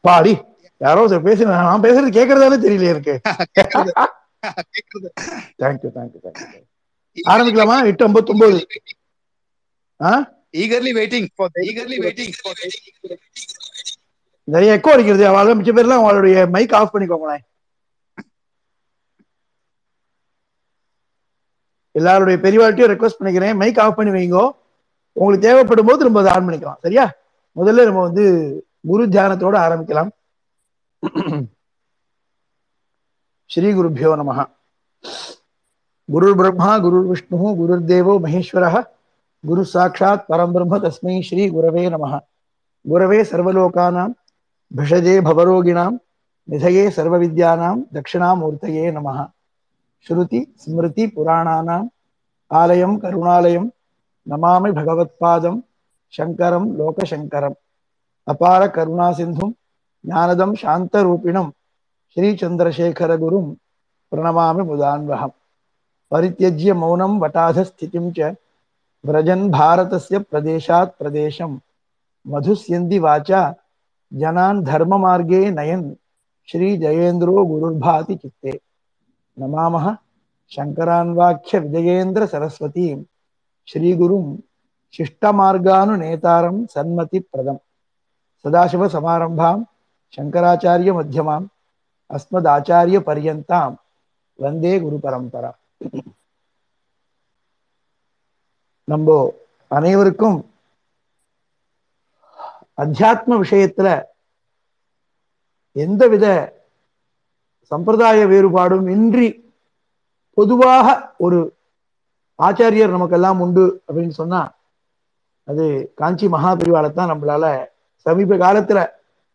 பாடி யாரோ ஒருத்தர் பேசுங்க நான் பேசுறது கேக்குறதானே தெரியல எனக்கு. தேங்க்யூ தேங்க்யூ தேங்க்யூ ஆரம்பிக்கலாமா? எட்டு eagerly waiting for eagerly waiting for நிறைய எக்கோ அடிக்கிறது. அவள மிச்ச பேர்லாம் அவளுடைய மைக் ஆஃப் பண்ணிக்கோங்களேன். எல்லாருடைய பெரியவாழ்த்தையும் ரெக்வஸ்ட் பண்ணிக்கிறேன். மைக் ஆஃப் பண்ணி வைங்கோ. உங்களுக்கு தேவைப்படும் போது நம்ம அதை ஆன் பண்ணிக்கலாம். சரியா? முதல்ல நம்ம வந்து குரு தியானத்தோட ஆரம்பிக்கலாம் ஸ்ரீ குருபியோ நமஹ குரு பிரம்மா குரு விஷ்ணு குருர் தேவோ மகேஸ்வரः குரு சாட்சாத் பரம் பிரம்ம தஸ்மை ஸ்ரீ குரவே நமஹ குரவே சர்வலோகானாம் भिषजे भवरोगिणां निधये सर्वविद्यानां दक्षिणामूर्तये नमः श्रुति स्मृति पुराणानाम् आलयं करुणालयं नमामि भगवत्पादं शङ्करं लोकशङ्करम् अपार करुणासिन्धुं ज्ञानदं शान्तरूपिणं श्रीचन्द्रशेखरगुरुं प्रणमामि मुदान्वहम् परित्यज्य मौनं वटाधस्थितिं च व्रजन् भारतस्य प्रदेशात् प्रदेशं मधुस्यन्ति वाचा जनान् धर्ममार्गे नयन् श्रीजयेन्द्रो गुरुर्भाति चित्ते नमामः சதாசிவ சமாரம்பாம் சங்கராச்சாரிய மத்தியமாம் அஸ்மதாச்சாரிய பரியந்தாம். வந்தே குரு பரம்பரா. நம்ம அனைவருக்கும் அத்தியாத்ம விஷயத்துல எந்தவித சம்பிரதாய வேறுபாடும் இன்றி பொதுவாக ஒரு ஆச்சாரியர் நமக்கெல்லாம் உண்டு அப்படின்னு சொன்னா அது காஞ்சி மகாபிரிவால தான் நம்மளால சமீப காலத்துல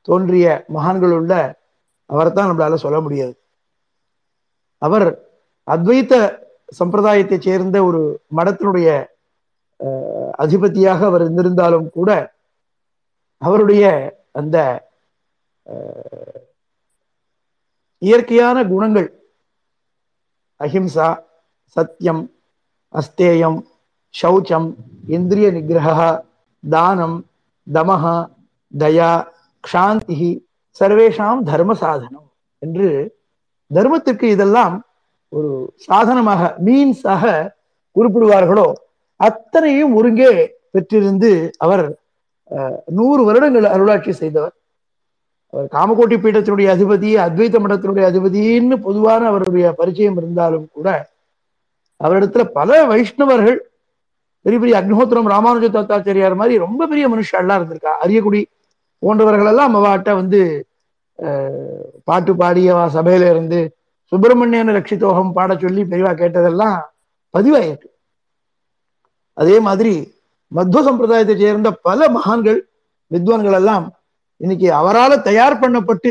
தோன்றிய மகான்கள் உள்ள அவரைத்தான் நம்மளால சொல்ல முடியாது. அவர் அத்வைத்த சம்பிரதாயத்தை சேர்ந்த ஒரு மடத்தினுடைய அதிபதியாக அவர் இருந்திருந்தாலும் கூட அவருடைய அந்த இயற்கையான குணங்கள் அஹிம்சா சத்தியம் அஸ்தேயம் சௌச்சம் இந்திரிய நிகிரகா தானம் தமஹா தயா க்ஷாந்தி சர்வேஷாம் தர்ம சாதனம் என்று தர்மத்திற்கு இதெல்லாம் ஒரு சாதனமாக மீன்ஸாக குறிப்பிடுவார்களோ அத்தனையும் ஒருங்கே பெற்றிருந்து அவர் நூறு வருடங்கள் அருளாட்சி செய்தவர். அவர் காமகோட்டி பீடத்தினுடைய அதிபதி அத்வைத மடத்தினுடைய அதிபதின்னு பொதுவான அவருடைய பரிச்சயம் இருந்தாலும் கூட அவரிடத்துல பல வைஷ்ணவர்கள் பெரிய பெரிய அக்னிஹோத்திரம் ராமானுஜ தத்தாச்சாரியார் மாதிரி ரொம்ப பெரிய மனுஷாலாம் இருந்திருக்கா. அரியக்குடி போன்றவர்கள் எல்லாம் அவாட்ட வந்து பாட்டு பாடியவா சபையில இருந்து சுப்பிரமணியன் ரட்சித்தோகம் பாட சொல்லி பெரியவா கேட்டதெல்லாம் பதிவாயிருக்கு. அதே மாதிரி மத்வ சம்பிரதாயத்தை சேர்ந்த பல மகான்கள் வித்வான்கள் எல்லாம் இன்னைக்கு அவரால் தயார் பண்ணப்பட்டு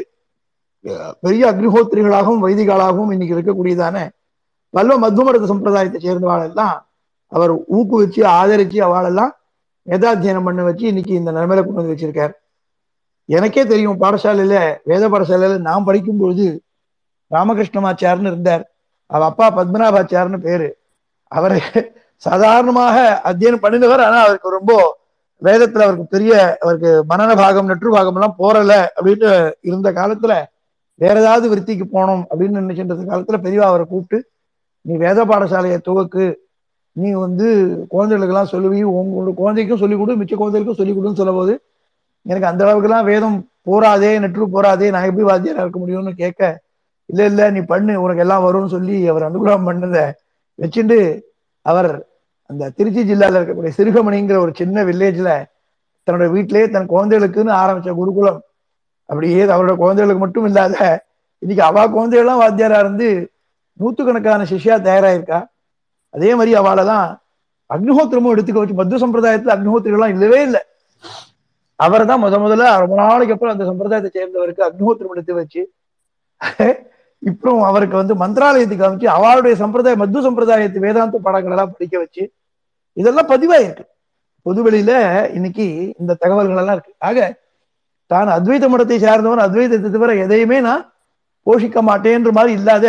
பெரிய அக்னிஹோத்திரிகளாகவும் வைதிகளாகவும் இன்னைக்கு இருக்கக்கூடியதான பல்வ மத்வமரத சம்பிரதாயத்தை சேர்ந்தவாள் எல்லாம் அவர் ஊக்குவிச்சு ஆதரிச்சு அவளெல்லாம் வேதாத்தியனம் பண்ண வச்சு இன்னைக்கு இந்த நிலைமையில கொண்டு வந்து வச்சிருக்கார். எனக்கே தெரியும் பாடசாலையில வேத பாடசாலையில நான் படிக்கும் பொழுது ராமகிருஷ்ணமாச்சார்னு இருந்தார். அவ அப்பா பத்மநாபாச்சார்னு பேரு. அவரு சாதாரணமாக அத்தியனம் பண்ணினவர் ஆனா அவருக்கு ரொம்ப வேதத்துல அவருக்கு பெரிய அவருக்கு மனன பாகம் நெற்று பாகம் எல்லாம் போறல அப்படின்னு இருந்த காலத்துல வேற ஏதாவது விருத்திக்கு போனோம் அப்படின்னு நினைச்சுட்டு காலத்துல பெரியவா அவரை கூப்பிட்டு நீ வேத பாடசாலையை துவக்கு. நீ வந்து குழந்தைகளுக்கு எல்லாம் சொல்லுவி. உங்களோட குழந்தைக்கும் சொல்லிக் கொடு. மிச்ச குழந்தைகளுக்கும் சொல்லிக் கொடுன்னு சொல்லும்போது எனக்கு அந்த அளவுக்குலாம் வேதம் போராதே நெற்று போராதே நான் எப்படி வாத்தியாரா இருக்க முடியும்னு கேட்க இல்ல இல்ல நீ பண்ணு உனக்கு எல்லாம் வரும்னு சொல்லி அவர் அனுகிரகம் பண்ணத வச்சுட்டு அவர் அந்த திருச்சி ஜில்லால இருக்கக்கூடிய சிறுகமணிங்கிற ஒரு சின்ன வில்லேஜ்ல தன்னோட வீட்டிலேயே தன் குழந்தைகளுக்குன்னு ஆரம்பிச்ச குருகுலம். அப்படியே அவரோட குழந்தைகளுக்கு மட்டும் இல்லாத இன்னைக்கு அவா குழந்தைகள்லாம் வாத்தியாரா இருந்து நூத்துக்கணக்கான சிஷ்யா தயாராயிருக்கா. அதே மாதிரி அவளெல்லாம் அக்னிஹோத்திரமும் எடுத்துக்க வச்சு மத்திய சம்பிரதாயத்துல அக்னிஹோத்திரிகள்லாம் இல்லவே இல்லை. அவர் தான் முத முதல்ல ரொம்ப நாளைக்கு அப்புறம் அந்த சம்பிரதாயத்தை சேர்ந்தவருக்கு அக்னிஹோத்திரம் எடுத்து வச்சு இப்போ அவருக்கு வந்து மந்திராலயத்துக்கு அமைச்சு அவருடைய சம்பிரதாய மத்து சம்பிரதாயத்து வேதாந்த பாடங்கள் எல்லாம் படிக்க வச்சு இதெல்லாம் பதிவாயிருக்கு. பொதுவெளியில இன்னைக்கு இந்த தகவல்கள் எல்லாம் இருக்கு. ஆக தான் அத்வைத மடத்தை சார்ந்தவன் அத்வைதத்தை தவிர எதையுமே நான் போஷிக்க மாட்டேன்ற மாதிரி இல்லாத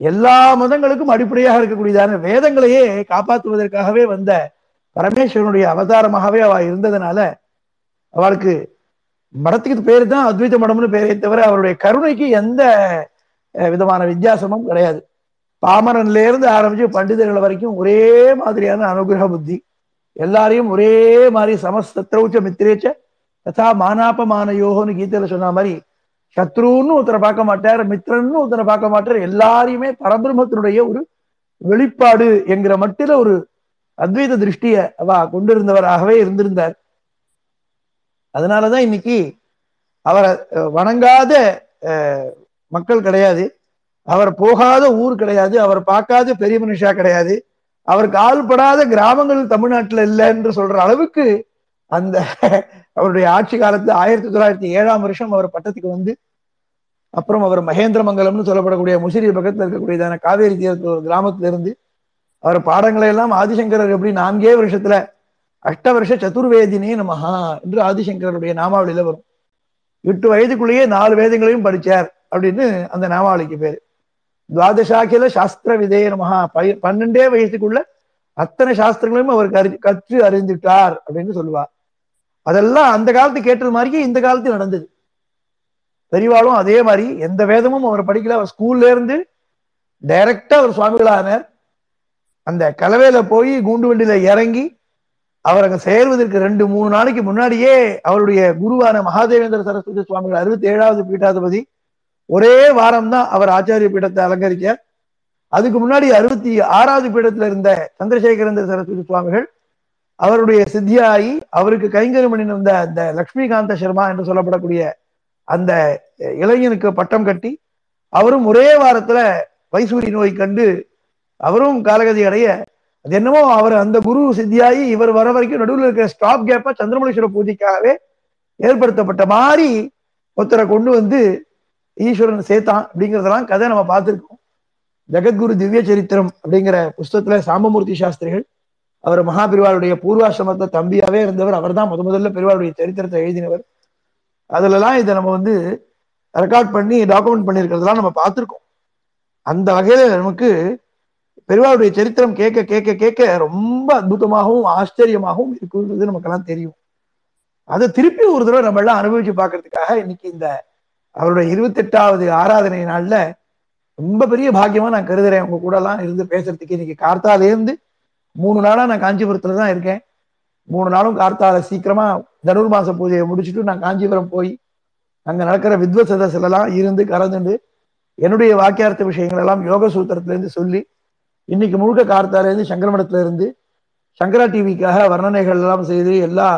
எல்லா மதங்களுக்கும் அடிப்படையாக இருக்கக்கூடியதான வேதங்களையே காப்பாற்றுவதற்காகவே வந்த பரமேஸ்வரனுடைய அவதாரமாகவே அவ இருந்ததுனால அவளுக்கு மடத்துக்கு பேர் தான் அத்வைத மடம்னு பேரே தவிர அவருடைய கருணைக்கு எந்த விதமான வித்தியாசமும் கிடையாது. பாமரன்ல இருந்து ஆரம்பிச்சு பண்டிதர்கள் வரைக்கும் ஒரே மாதிரியான அனுகிரக புத்தி. எல்லாரையும் ஒரே மாதிரி சமஸ்தத்ரௌச்ச மித்திரேச்ச ததா மானாபமானயோகன்னு கீதையில சொன்ன மாதிரி சத்ருன்னு ஒருத்தரை பார்க்க மாட்டார் மித்ரன்னு ஒருத்தரை பார்க்க மாட்டார் எல்லாரையுமே பரபிரமத்தினுடைய ஒரு வெளிப்பாடு என்கிற மட்டில ஒரு அத்வைத திருஷ்டிய அவ கொண்டிருந்தவராகவே இருந்திருந்தார். அதனாலதான் இன்னைக்கு அவரை வணங்காத மக்கள் கிடையாது. அவர் போகாத ஊர் கிடையாது. அவர் பார்க்காத பெரிய மனுஷா கிடையாது. அவர் கால்படாத கிராமங்கள் தமிழ்நாட்டில் இல்லை என்று சொல்ற அளவுக்கு அந்த அவருடைய ஆட்சி காலத்துல ஆயிரத்தி தொள்ளாயிரத்தி ஏழாம் வருஷம் அவர் பட்டத்துக்கு வந்து அப்புறம் அவர் மகேந்திரமங்கலம்னு சொல்லப்படக்கூடிய முசிறி பக்கத்துல இருக்கக்கூடியதான காவேரி தீரத்து ஒரு கிராமத்திலிருந்து அவர் பாடங்களை எல்லாம் ஆதிசங்கரர் எப்படி நான்கே வருஷத்துல அஷ்ட வருஷ சதுர்வேதினே நமஹா என்று ஆதிசங்கரனுடைய நாமாவளியில வரும். எட்டு வயதுக்குள்ளேயே நாலு வேதங்களையும் படிச்சார் அப்படின்னு அந்த நாமாவளிக்கு பேரு. துவாதசாக்கில சாஸ்திர விதேய நமஹா. பய- பன்னெண்டே வயசுக்குள்ள அத்தனை சாஸ்திரங்களையும் அவர் கரு- கற்று அறிந்துட்டார் அப்படின்னு சொல்லுவார் அதெல்லாம் அந்த காலத்து கேட்டது மாதிரியே இந்த காலத்து நடந்தது. பெரிவாலும் அதே மாதிரி எந்த வேதமும் அவர் படிக்கல. அவர் ஸ்கூல்ல இருந்து டைரக்டா அவர் சுவாமிகளானார். அந்த கலவையில போய் கூண்டு வண்டியில இறங்கி அவர் அங்க சேர்வதற்கு ரெண்டு மூணு நாளைக்கு முன்னாடியே அவருடைய குருவான மகாதேவேந்திர சரஸ்வதி சுவாமிகள் அறுபத்தி ஏழாவது பீட்டாதிபதி. ஒரே வாரம் தான் அவர் ஆச்சாரிய பீடத்தை அலங்கரிக்க. அதுக்கு முன்னாடி அறுபத்தி ஆறாவது பீடத்துல இருந்த சந்திரசேகரேந்திர சரஸ்வதி சுவாமிகள் அவருடைய சித்தியாயி அவருக்கு கைங்கரி பண்ணியிருந்த அந்த லக்ஷ்மிகாந்த சர்மா என்று சொல்லப்படக்கூடிய அந்த இளைஞனுக்கு பட்டம் கட்டி அவரும் ஒரே வாரத்துல வைசூரி நோய் கண்டு அவரும் காலகதி அடைய அது என்னமோ அவர் அந்த குரு சித்தியாகி இவர் வர வரைக்கும் நடுவில் இருக்கிற ஸ்டாப் கேப்பா சந்திரமலேஸ்வர பூஜைக்காகவே ஏற்படுத்தப்பட்ட மாதிரி ஒருத்தரை கொண்டு வந்து ஈஸ்வரன் சேர்த்தான் அப்படிங்கிறதெல்லாம் கதை நம்ம பார்த்திருக்கோம். ஜெகத்குரு திவ்ய சரித்திரம் அப்படிங்கிற புஸ்தகத்துல சாம்பமூர்த்தி சாஸ்திரிகள் அவர் மகாபிரிவாளுடைய பூர்வாசிரமத்தை தம்பியாவே இருந்தவர் அவர் தான் முத முதல்ல பெருவாளுடைய சரித்திரத்தை எழுதினவர். அதுலலாம் இதை நம்ம வந்து ரெக்கார்ட் பண்ணி டாக்குமெண்ட் பண்ணியிருக்கிறதெல்லாம் நம்ம பார்த்துருக்கோம். அந்த வகையில நமக்கு பெருவாளுடைய சரித்திரம் கேட்க கேட்க கேட்க ரொம்ப அற்புதமாகவும் ஆச்சரியமாகவும் இருக்குன்றது நமக்கெல்லாம் தெரியும். அதை திருப்பி ஒரு தடவை நம்ம எல்லாம் அனுபவிச்சு பார்க்கறதுக்காக இன்னைக்கு இந்த அவருடைய இருபத்தெட்டாவது ஆராதனை நாள்ல ரொம்ப பெரிய பாக்கியமா நான் கருதுறேன். உங்க கூட எல்லாம் இருந்து பேசுறதுக்கு இன்னைக்கு கார்த்தால இருந்து மூணு நாளா நான் காஞ்சிபுரத்துல தான் இருக்கேன். மூணு நாளும் கார்த்தால சீக்கிரமா தனுர்மாச பூஜையை முடிச்சுட்டு நான் காஞ்சிபுரம் போய் அங்க நடக்கிற வித்வ சதஸ்ல இருந்து கலந்துண்டு என்னுடைய வாக்கியார்த்த விஷயங்கள் எல்லாம் யோக சூத்திரத்துல இருந்து சொல்லி இன்னைக்கு முழுக்க கார்த்தாலேருந்து சங்கரமடத்துல இருந்து சங்கரா டிவிக்காக வர்ணனைகள் எல்லாம் செய்து எல்லா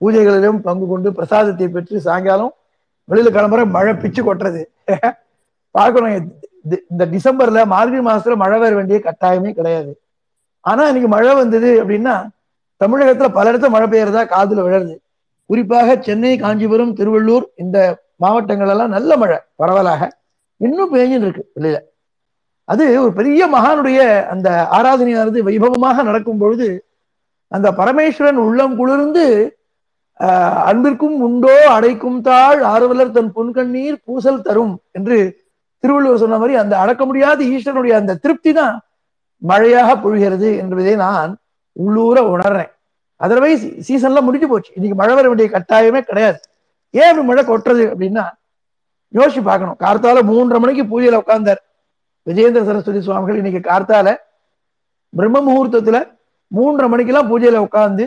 பூஜைகளிலும் பங்கு கொண்டு பிரசாதத்தை பெற்று சாயங்காலம் வெளியில கிளம்புற மழை பிச்சு கொட்டுறது. பார்க்கணும். இந்த டிசம்பர்ல மார்கழி மாசத்துல மழை வர வேண்டிய கட்டாயமே கிடையாது. ஆனா இன்னைக்கு மழை வந்தது அப்படின்னா தமிழகத்துல பல இடத்துல மழை பெய்யறதா காதுல விழருது குறிப்பாக சென்னை காஞ்சிபுரம் திருவள்ளூர் இந்த மாவட்டங்கள் எல்லாம் நல்ல மழை பரவலாக. இன்னும் பெய்ஞ்சுன்னு இருக்கு வெளியில. அது ஒரு பெரிய மகானுடைய அந்த ஆராதனையானது வைபவமாக நடக்கும் பொழுது அந்த பரமேஸ்வரன் உள்ளம் குளிர்ந்து ஆஹ், அன்பிற்கும் உண்டோ அடைக்கும் தாழ் ஆர்வலர் தன் புன்கண்ணீர் பூசல் தரும் என்று திருவள்ளுவர் சொன்ன மாதிரி அந்த அடக்க முடியாத ஈஸ்வரனுடைய அந்த திருப்தி தான் மழையாக பொழிகிறது என்பதை நான் உள்ளூர உணர்றேன். அதர்வைஸ் சீசன்லாம் முடிஞ்சு போச்சு. இன்னைக்கு மழை வர வேண்டிய கட்டாயமே கிடையாது. ஏன் இப்படி மழை கொட்டுறது அப்படின்னா யோசிச்சு பார்க்கணும். கார்த்தால மூன்றரை மணிக்கு பூஜையில உட்கார்ந்தார். விஜயேந்திர சரஸ்வதி சுவாமிகள் இன்னைக்கு கார்த்தால பிரம்ம முகூர்த்தத்துல மூன்றரை மணிக்கெல்லாம் பூஜையில உட்காந்து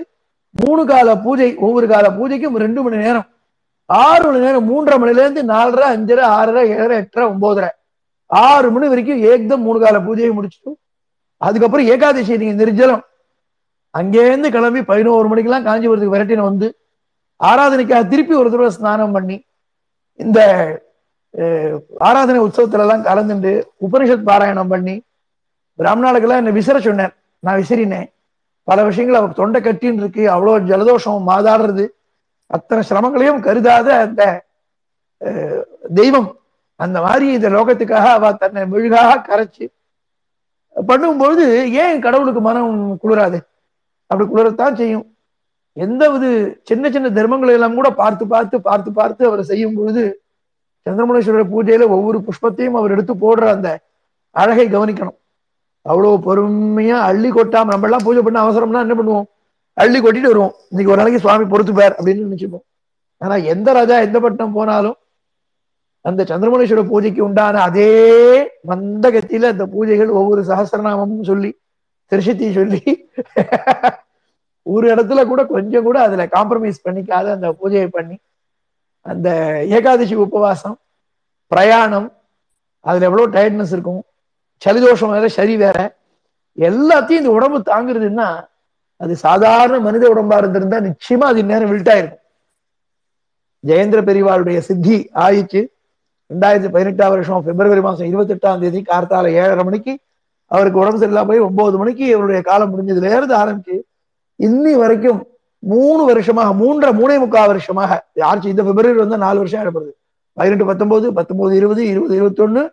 மூணு கால பூஜை ஒவ்வொரு கால பூஜைக்கும் ரெண்டு மணி நேரம். ஆறு மணி நேரம் மூன்றரை மணில இருந்து நாலரை அஞ்சரை ஆறரை ஏழரை எட்டரை ஒன்பதரை ஆறு மணி வரைக்கும் ஏக்தம் மூணு கால பூஜையை முடிச்சுட்டு அதுக்கப்புறம் ஏகாதசி நீங்க நிர்ஜலம். அங்கேருந்து கிளம்பி பதினோரு மணிக்கெல்லாம் காஞ்சிபுரத்துக்கு விரட்டின வந்து ஆராதனைக்காக திருப்பி ஒரு தடவை ஸ்நானம் பண்ணி இந்த ஆராதனை உற்சவத்துல எல்லாம் கலந்துண்டு உபனிஷத் பாராயணம் பண்ணி பிராமணாளுக்கெல்லாம் என்ன விசிற சொன்னேன். நான் விசிறினேன். பல விஷயங்கள் அவர் தொண்டை கட்டின்னு இருக்கு அவ்வளோ ஜலதோஷம் மாதாடுறது. அத்தனை சிரமங்களையும் கருதாத அந்த தெய்வம். அந்த மாதிரி இந்த லோகத்துக்காக அவ தன்னை மெழுகாக கரைச்சு பண்ணும்பொழுது ஏன் கடவுளுக்கு மனம் குளிராது? அப்படி குளிரத்தான் செய்யும். எந்த ஒரு சின்ன சின்ன தர்மங்களை எல்லாம் கூட பார்த்து பார்த்து பார்த்து பார்த்து அவர் செய்யும் பொழுது சந்திரமுனேஸ்வரர் பூஜையில ஒவ்வொரு புஷ்பத்தையும் அவர் எடுத்து போடுற அந்த அழகை கவனிக்கணும். அவ்வளவு பொறுமையா அள்ளி கொட்டாம நம்ம எல்லாம் பூஜை பண்ண அவசரம்னா என்ன பண்ணுவோம்? அள்ளி கொட்டிட்டு வருவோம். இன்னைக்கு ஒரு நாளைக்கு சுவாமி பொறுத்துப்பார் அப்படின்னு நினைச்சுப்போம். ஆனா எந்த ராஜா எந்த பட்டம் போனாலும் அந்த சந்திரமுனேஸ்வர பூஜைக்கு உண்டான அதே மந்த கத்தியில அந்த பூஜைகள் ஒவ்வொரு சகசிரநாமமும் சொல்லி திருஷத்தி சொல்லி ஒரு இடத்துல கூட கொஞ்சம் கூட அதுல காம்ப்ரமைஸ் பண்ணிக்காத அந்த பூஜையை பண்ணி அந்த ஏகாதசி உபவாசம் பிரயாணம் அதுல எவ்வளவு டயர்ட்னஸ் இருக்கும். சளிதோஷம் வேற சரி வேற. எல்லாத்தையும் இந்த உடம்பு தாங்குறதுன்னா அது சாதாரண மனித உடம்பா இருந்திருந்தா நிச்சயமா அது நேரம் வில்ட்டாயிருக்கும் ஜெயேந்திர பெரிவாளுடைய சித்தி ஆயிடுச்சு ரெண்டாயிரத்தி பதினெட்டாம் வருஷம் பிப்ரவரி மாசம் இருபத்தி எட்டாம் தேதி கார்த்தால ஏழரை மணிக்கு அவருக்கு உடம்பு சரியில்லா போய் ஒன்பது மணிக்கு அவருடைய காலம் முடிஞ்சதுல இருந்து ஆரம்பிச்சு இன்னி வரைக்கும் மூணு வருஷமாக மூன்றரை மூணே முக்கால் வருஷமாக. ஆட்சி இந்த பிப்ரவரி வந்து நாலு வருஷம் ஆயிடப்படுது. பதினெட்டு பத்தொன்பது பத்தொன்பது இருபது இருபது இருபத்தொன்னு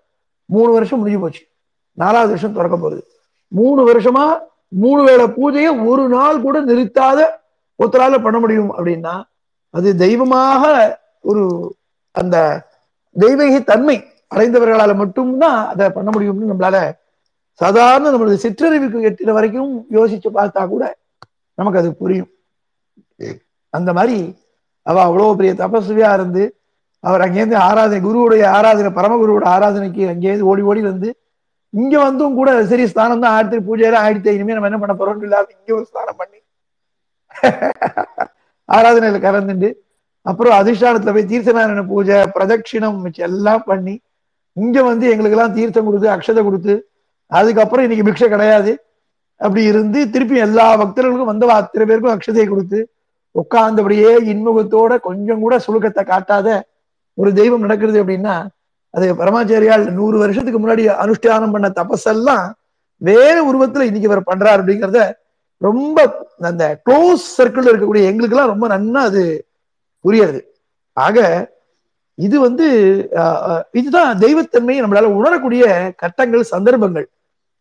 மூணு வருஷம் முடிஞ்சு போச்சு. நாலாவது வருஷம் திறக்க போகுது. மூணு வருஷமா மூணு வேளை பூஜையை ஒரு நாள் கூட நிறுத்தாத ஒருத்தரால பண்ண முடியும் அப்படின்னா அது தெய்வமாக ஒரு அந்த தெய்வீக தன்மை அடைந்தவர்களால மட்டும்தான் அதை பண்ண முடியும்னு நம்மளால சாதாரண நம்மளது சிற்றறிவுக்கு எட்டின வரைக்கும் யோசிச்சு பார்த்தா கூட நமக்கு அது புரியும். அந்த மாதிரி அவ அவ்வளவு பெரிய தபஸ்வியா இருந்து அவர் அங்கேருந்து ஆராதனை குருவுடைய ஆராதனை பரமகுருவோட ஆராதனைக்கு அங்கேருந்து ஓடி ஓடி வந்து இங்க வந்தும் கூட சரி ஸ்தானம் தான் ஆயிரத்தி பூஜையெல்லாம் ஆயிடுத்து இனிமே நம்ம என்ன பண்ண போறோம்னு இல்லாம இங்க ஒரு ஸ்தானம் பண்ணி ஆராதனையில கலந்துண்டு. அப்புறம் அதிஷ்டானத்துல போய் தீர்த்தநாராயண பூஜை பிரதட்சிணம் வச்சு எல்லாம் பண்ணி இங்க வந்து எங்களுக்கு எல்லாம் தீர்த்தம் கொடுத்து அக்ஷதை கொடுத்து அதுக்கப்புறம் இன்னைக்கு பிக்ஷை கிடையாது. அப்படி இருந்து திருப்பி எல்லா பக்தர்களுக்கும் வந்த அத்தனை பேருக்கும் அக்ஷதையை கொடுத்து உட்கார்ந்தபடியே இன்முகத்தோட கொஞ்சம் கூட சுழுக்கத்தை காட்டாத ஒரு தெய்வம் நடக்கிறது அப்படின்னா அது பரமாச்சாரியால் நூறு வருஷத்துக்கு முன்னாடி அனுஷ்டானம் பண்ண தபஸெல்லாம் வேற உருவத்துல இன்னைக்கு இவர் பண்றாரு அப்படிங்கிறத ரொம்ப அந்த க்ளோஸ் சர்க்கிள் இருக்கக்கூடிய எங்களுக்கெல்லாம் ரொம்ப நன்னா அது புரியாது. ஆக இது வந்து இதுதான் தெய்வத்தன்மையை நம்மளால உணரக்கூடிய கட்டங்கள் சந்தர்ப்பங்கள்.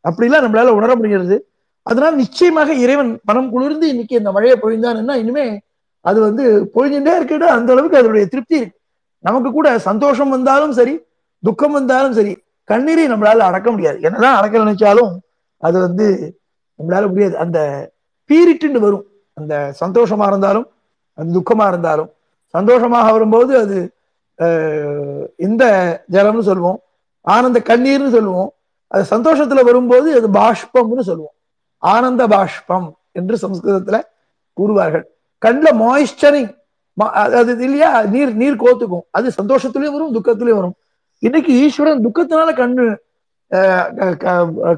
அப்படிலாம் நம்மளால உணர முடிகிறது. அதனால நிச்சயமாக இறைவன் மனம் குளிர்ந்து இன்னைக்கு இந்த மழையை பொழிந்தான்னா இனிமே அது வந்து பொழிஞ்சுட்டே இருக்கட்டும் அந்த அளவுக்கு அதனுடைய திருப்தி இருக்கு. நமக்கு கூட சந்தோஷம் வந்தாலும் சரி துக்கம் வந்தாலும் சரி கண்ணீரை நம்மளால அடக்க முடியாது. என்னதான் அடக்க நினைச்சாலும் அது வந்து நம்மளால முடியாது. அந்த பீரிட்டுன்னு வரும். அந்த சந்தோஷமா இருந்தாலும் அது துக்கமா இருந்தாலும். சந்தோஷமாக வரும்போது அது இந்த ஜலம்னு சொல்லுவோம் ஆனந்த கண்ணீர்னு சொல்லுவோம். அது சந்தோஷத்துல வரும்போது அது பாஷ்பம்னு சொல்லுவோம். ஆனந்த பாஷ்பம் என்று சம்ஸ்கிருதத்துல கூறுவார்கள். கண்ணில் மாய்ஸ்சரிங் அது இல்லையா? நீர் நீர் கோத்துக்கும். அது சந்தோஷத்துலயும் வரும் துக்கத்துலயும் வரும். இன்னைக்கு ஈஸ்வரன் துக்கத்தினால கண்ணு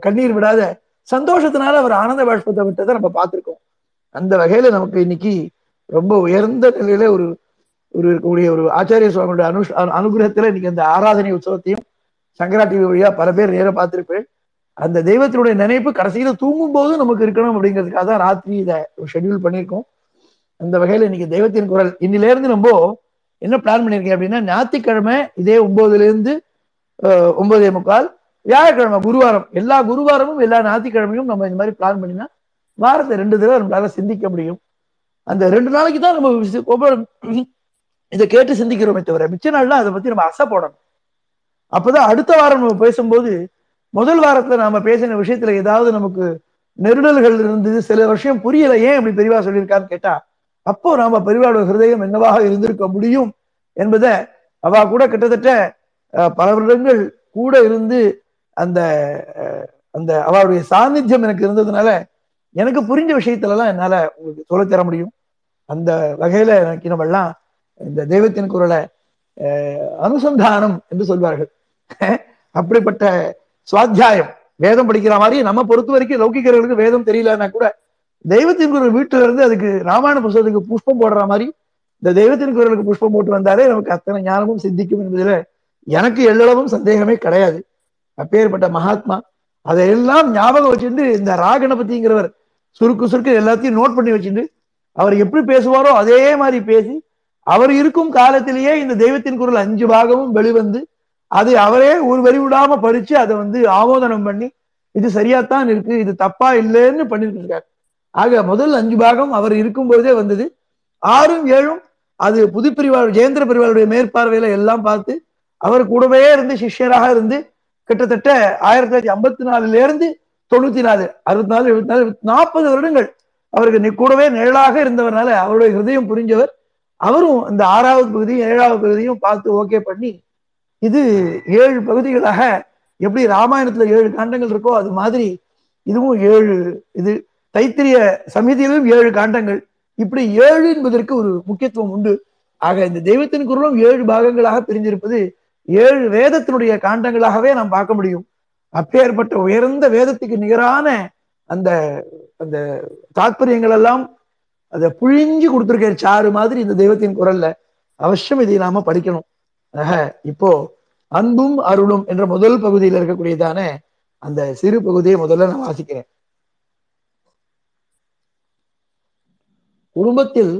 கண்ணீர் விடாத சந்தோஷத்தினால அவர் ஆனந்த பாஷ்பத்தை விட்டதை நம்ம பார்த்திருக்கோம். அந்த வகையில நமக்கு இன்னைக்கு ரொம்ப உயர்ந்த நிலையில ஒரு ஒரு இருக்கக்கூடிய ஒரு ஆச்சாரிய சுவாமியோட அனு அனுகிரகத்துல இன்னைக்கு அந்த ஆராதனை உற்சவத்தையும் சங்கரா டிவி வழியா பல பேர் நேரம் பார்த்திருப்பேன். அந்த தெய்வத்தினுடைய நினைப்பு கடைசியில தூங்கும் போது நமக்கு இருக்கணும் அப்படிங்கிறதுக்காக தான் ராத்திரி இதை ஷெட்யூல் பண்ணியிருக்கோம். அந்த வகையில இன்னைக்கு தெய்வத்தின் குரல். இன்னில இருந்து நம்ம என்ன பிளான் பண்ணிருக்கேன் அப்படின்னா ஞாயிற்றுக்கிழமை இதே ஒன்பதுல இருந்து ஒன்பதே முக்கால் வியாழக்கிழமை குருவாரம். எல்லா குருவாரமும் எல்லா ஞாயிற்றுக்கிழமையும் நம்ம இந்த மாதிரி பிளான் பண்ணினா வாரத்தை ரெண்டு தடவை நம்மளால சிந்திக்க முடியும். அந்த ரெண்டு நாளைக்கு தான் நம்ம இதை கேட்டு சிந்திக்கிறோமே தவிர மிச்ச நாள்ல அதை பத்தி நம்ம அசை போடணும். அப்பதான் அடுத்த வாரம் நம்ம பேசும்போது முதல் வாரத்துல நாம பேசின விஷயத்துல ஏதாவது நமக்கு நெருடல்கள் இருந்தது சில விஷயம் புரியல ஏன் இப்படி பெரியவா சொல்லியிருக்கான்னு கேட்டா அப்போ நாம பெரியவாவோட ஹிருதயம் என்னவாக இருந்திருக்க முடியும் என்பதை அவ கூட கிட்டத்தட்ட பல வருடங்கள் கூட இருந்து அந்த அந்த அவளுடைய சாநித்தியம் எனக்கு இருந்ததுனால எனக்கு புரிஞ்ச விஷயத்துல எல்லாம் என்னால உங்களுக்கு சொல்ல தர முடியும். அந்த வகையில எனக்கு நம்மெல்லாம் இந்த தெய்வத்தின் குரலை அனுசந்தானம் என்று சொல்வார்கள். அப்படிப்பட்ட சுவாத்தியாயம் வேதம் படிக்கிற மாதிரி நம்ம பொறுத்த வரைக்கும் லௌகிகர்களுக்கு வேதம் தெரியலன்னா கூட தெய்வத்தின் குரல் வீட்டுல இருந்து அதுக்கு ராமாயண புஸ்தகத்துக்கு புஷ்பம் போடுற மாதிரி இந்த தெய்வத்தின் குரலுக்கு புஷ்பம் போட்டு வந்தாலே நமக்கு அத்தனை ஞானமும் சித்திக்கும் என்பதுல எனக்கு எல்லளவும் சந்தேகமே கிடையாது. அப்பேற்பட்ட மகாத்மா அதையெல்லாம் ஞாபகம் வச்சுட்டு இந்த ராகணபதிங்கிறவர் சுருக்கு சுருக்கு எல்லாத்தையும் நோட் பண்ணி வச்சுட்டு அவர் எப்படி பேசுவாரோ அதே மாதிரி பேசி அவர் இருக்கும் காலத்திலேயே இந்த தெய்வத்தின் குரல் அஞ்சு பாகமும் வெளிவந்து அதை அவரே ஒரு வரி விடாம படிச்சு அதை வந்து ஆமோதனம் பண்ணி இது சரியாத்தான் இருக்கு இது தப்பா இல்லைன்னு பண்ணிட்டு இருக்காரு ஆக முதல் அஞ்சு பாகம் அவர் இருக்கும்போதே வந்தது. ஆறும் ஏழும் அது புதுப்பிரிவாள் ஜெயந்திர பிரிவாளுடைய மேற்பார்வையில எல்லாம் பார்த்து அவர் கூடவே இருந்து சிஷ்யராக இருந்து கிட்டத்தட்ட ஆயிரத்தி தொள்ளாயிரத்தி ஐம்பத்தி நாலுல இருந்து தொண்ணூத்தி நாலு அறுபத்தி நாலு எழுபத்தி நாலு நாற்பது வருடங்கள் அவருக்கு கூடவே நிழலாக இருந்தவர்னால அவருடைய ஹிருதயம் புரிஞ்சவர். அவரும் இந்த ஆறாவது பகுதியும் ஏழாவது பகுதியும் பார்த்து ஓகே பண்ணி இது ஏழு பகுதிகளாக எப்படி ராமாயணத்துல ஏழு காண்டங்கள் இருக்கோ அது மாதிரி இதுவும் ஏழு இது தைத்திரிய சமீதியிலும் ஏழு காண்டங்கள். இப்படி ஏழு என்பதற்கு ஒரு முக்கியத்துவம் உண்டு. ஆக இந்த தெய்வத்தின் குரலும் ஏழு பாகங்களாக பிரிஞ்சிருப்பது ஏழு வேதத்தினுடைய காண்டங்களாகவே நாம் பார்க்க முடியும். அப்பேற்பட்ட உயர்ந்த வேதத்துக்கு நிகரான அந்த அந்த தாத்பரியங்கள் எல்லாம் அதை புழிஞ்சு கொடுத்துருக்க சாறு மாதிரி இந்த தெய்வத்தின் குரல்ல அவசியம் இதை நாம படிக்கணும். ஆக இப்போ அன்பும் அருளும் என்ற முதல் பகுதியில் இருக்கக்கூடியதான அந்த சிறு பகுதியை முதல்ல நான் வாசிக்கிறேன். குடும்பத்தில்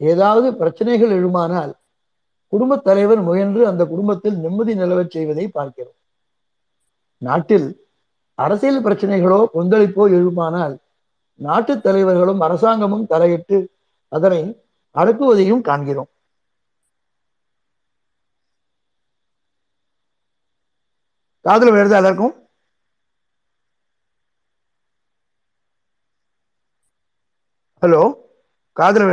ஏதாவது பிரச்சனைகள் எழுமானால் குடும்பத் தலைவர் முயன்று அந்த குடும்பத்தில் நிம்மதி நிலவச் செய்வதை பார்க்கிறோம். நாட்டில் அரசியல் பிரச்சனைகளோ கொந்தளிப்போ எழுமானால் நாட்டு தலைவர்களும் அரசாங்கமும் தலையிட்டு அதனை அடக்குவதையும் காண்கிறோம். காதல் வருதா எல்லாருக்கும்? ஹலோ? காதல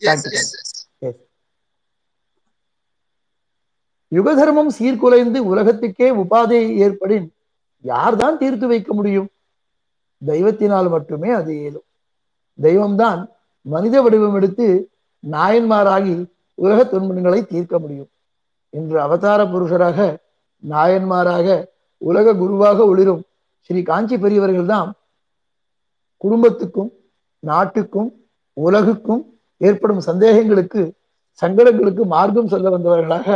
yes. யுகதர்மம் சீர்குலைந்து உலகத்துக்கே உபாதை ஏற்படின் யார்தான் தீர்த்து வைக்க முடியும்? தெய்வத்தினால் மட்டுமே அது இயலும். தெய்வம்தான் மனித வடிவம் எடுத்து நாயன்மாராகி உலக துன்பங்களை தீர்க்க முடியும். இன்று அவதார புருஷராக நாயன்மாராக உலக குருவாக ஒளிரும் ஸ்ரீ காஞ்சி பெரியவர்கள் தான் குடும்பத்துக்கும் நாட்டுக்கும் உலகுக்கும் ஏற்படும் சந்தேகங்களுக்கு சங்கடங்களுக்கு மார்க்கம் சொல்ல வந்தவர்களாக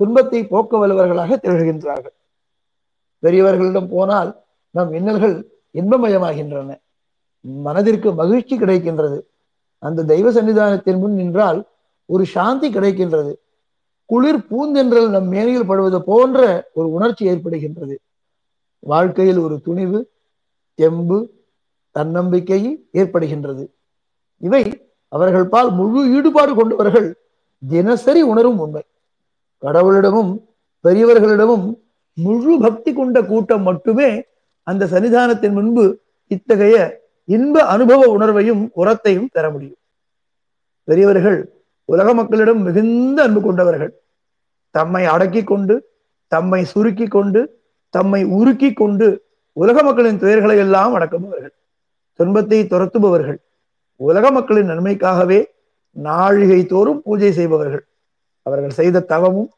துன்பத்தை போக்க வல்லவர்களாக திகழ்கின்றார்கள். பெரியவர்களிடம் போனால் நம் இன்னல்கள் இன்பமயமாகின்றன. மனதிற்கு மகிழ்ச்சி கிடைக்கின்றது. அந்த தெய்வ சன்னிதானத்தின் முன் நின்றால் ஒரு சாந்தி கிடைக்கின்றது. குளிர் பூந்தென்றல் நம் மேனியில் படுவது போன்ற ஒரு உணர்ச்சி ஏற்படுகின்றது. வாழ்க்கையில் ஒரு துணிவு தெம்பு தன்னம்பிக்கை ஏற்படுகின்றது. இவை அவர்கள் பால் முழு ஈடுபாடு கொண்டவர்கள் தினசரி உணரும் உண்மை. கடவுளிடமும் பெரியவர்களிடமும் முழு பக்தி கொண்ட கூட்டம் மட்டுமே அந்த சன்னிதானத்தின் முன்பு இத்தகைய இன்ப அனுபவ உணர்வையும் உரத்தையும் பெற முடியும். பெரியவர்கள் உலக மக்களிடம் மிகுந்த அன்பு கொண்டவர்கள். தம்மை அடக்கி கொண்டு தம்மை சுருக்கி கொண்டு தம்மை உருக்கி கொண்டு உலக மக்களின் துயர்களை எல்லாம் அடக்குபவர்கள் துன்பத்தை துரத்துபவர்கள். உலக மக்களின் நன்மைக்காகவே நாழிகை தோறும் பூஜை செய்பவர்கள். அவர்கள் செய்த தவமும்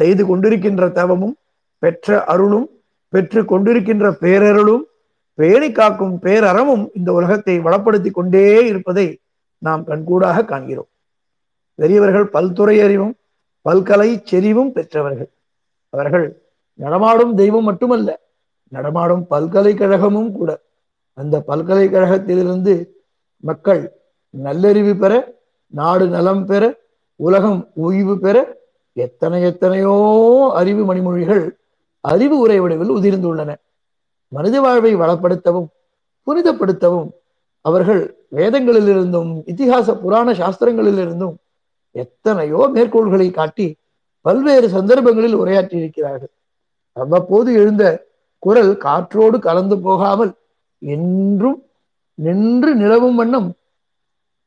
செய்து கொண்டிருக்கின்ற தவமும் பெற்ற அருளும் பெற்று கொண்டிருக்கின்ற பேரருளும் பேணி காக்கும் பேரறமும் இந்த உலகத்தை வளப்படுத்தி கொண்டே இருப்பதை நாம் கண்கூடாக காண்கிறோம். பெரியவர்கள் பல்துறை அறிவும் பல்கலை செறிவும் பெற்றவர்கள். அவர்கள் நடமாடும் தெய்வம் மட்டுமல்ல நடமாடும் பல்கலைக்கழகமும் கூட. அந்த பல்கலைக்கழகத்திலிருந்து மக்கள் நல்லறிவு பெற நாடு நலம் பெற உலகம் ஓய்வு பெற எத்தனை எத்தனையோ அறிவு மணிமொழிகள் அறிவு உரை வடிவில் உதிர்ந்துள்ளன. மனித வாழ்வை வளப்படுத்தவும் புனிதப்படுத்தவும் அவர்கள் வேதங்களிலிருந்தும் இத்திகாச புராண சாஸ்திரங்களிலிருந்தும் எத்தனையோ மேற்கோள்களை காட்டி பல்வேறு சந்தர்ப்பங்களில் உரையாற்றியிருக்கிறார்கள். அவ்வப்போது எழுந்த குரல் காற்றோடு கலந்து போகாமல் என்றும் நின்று நிலவும் வண்ணம்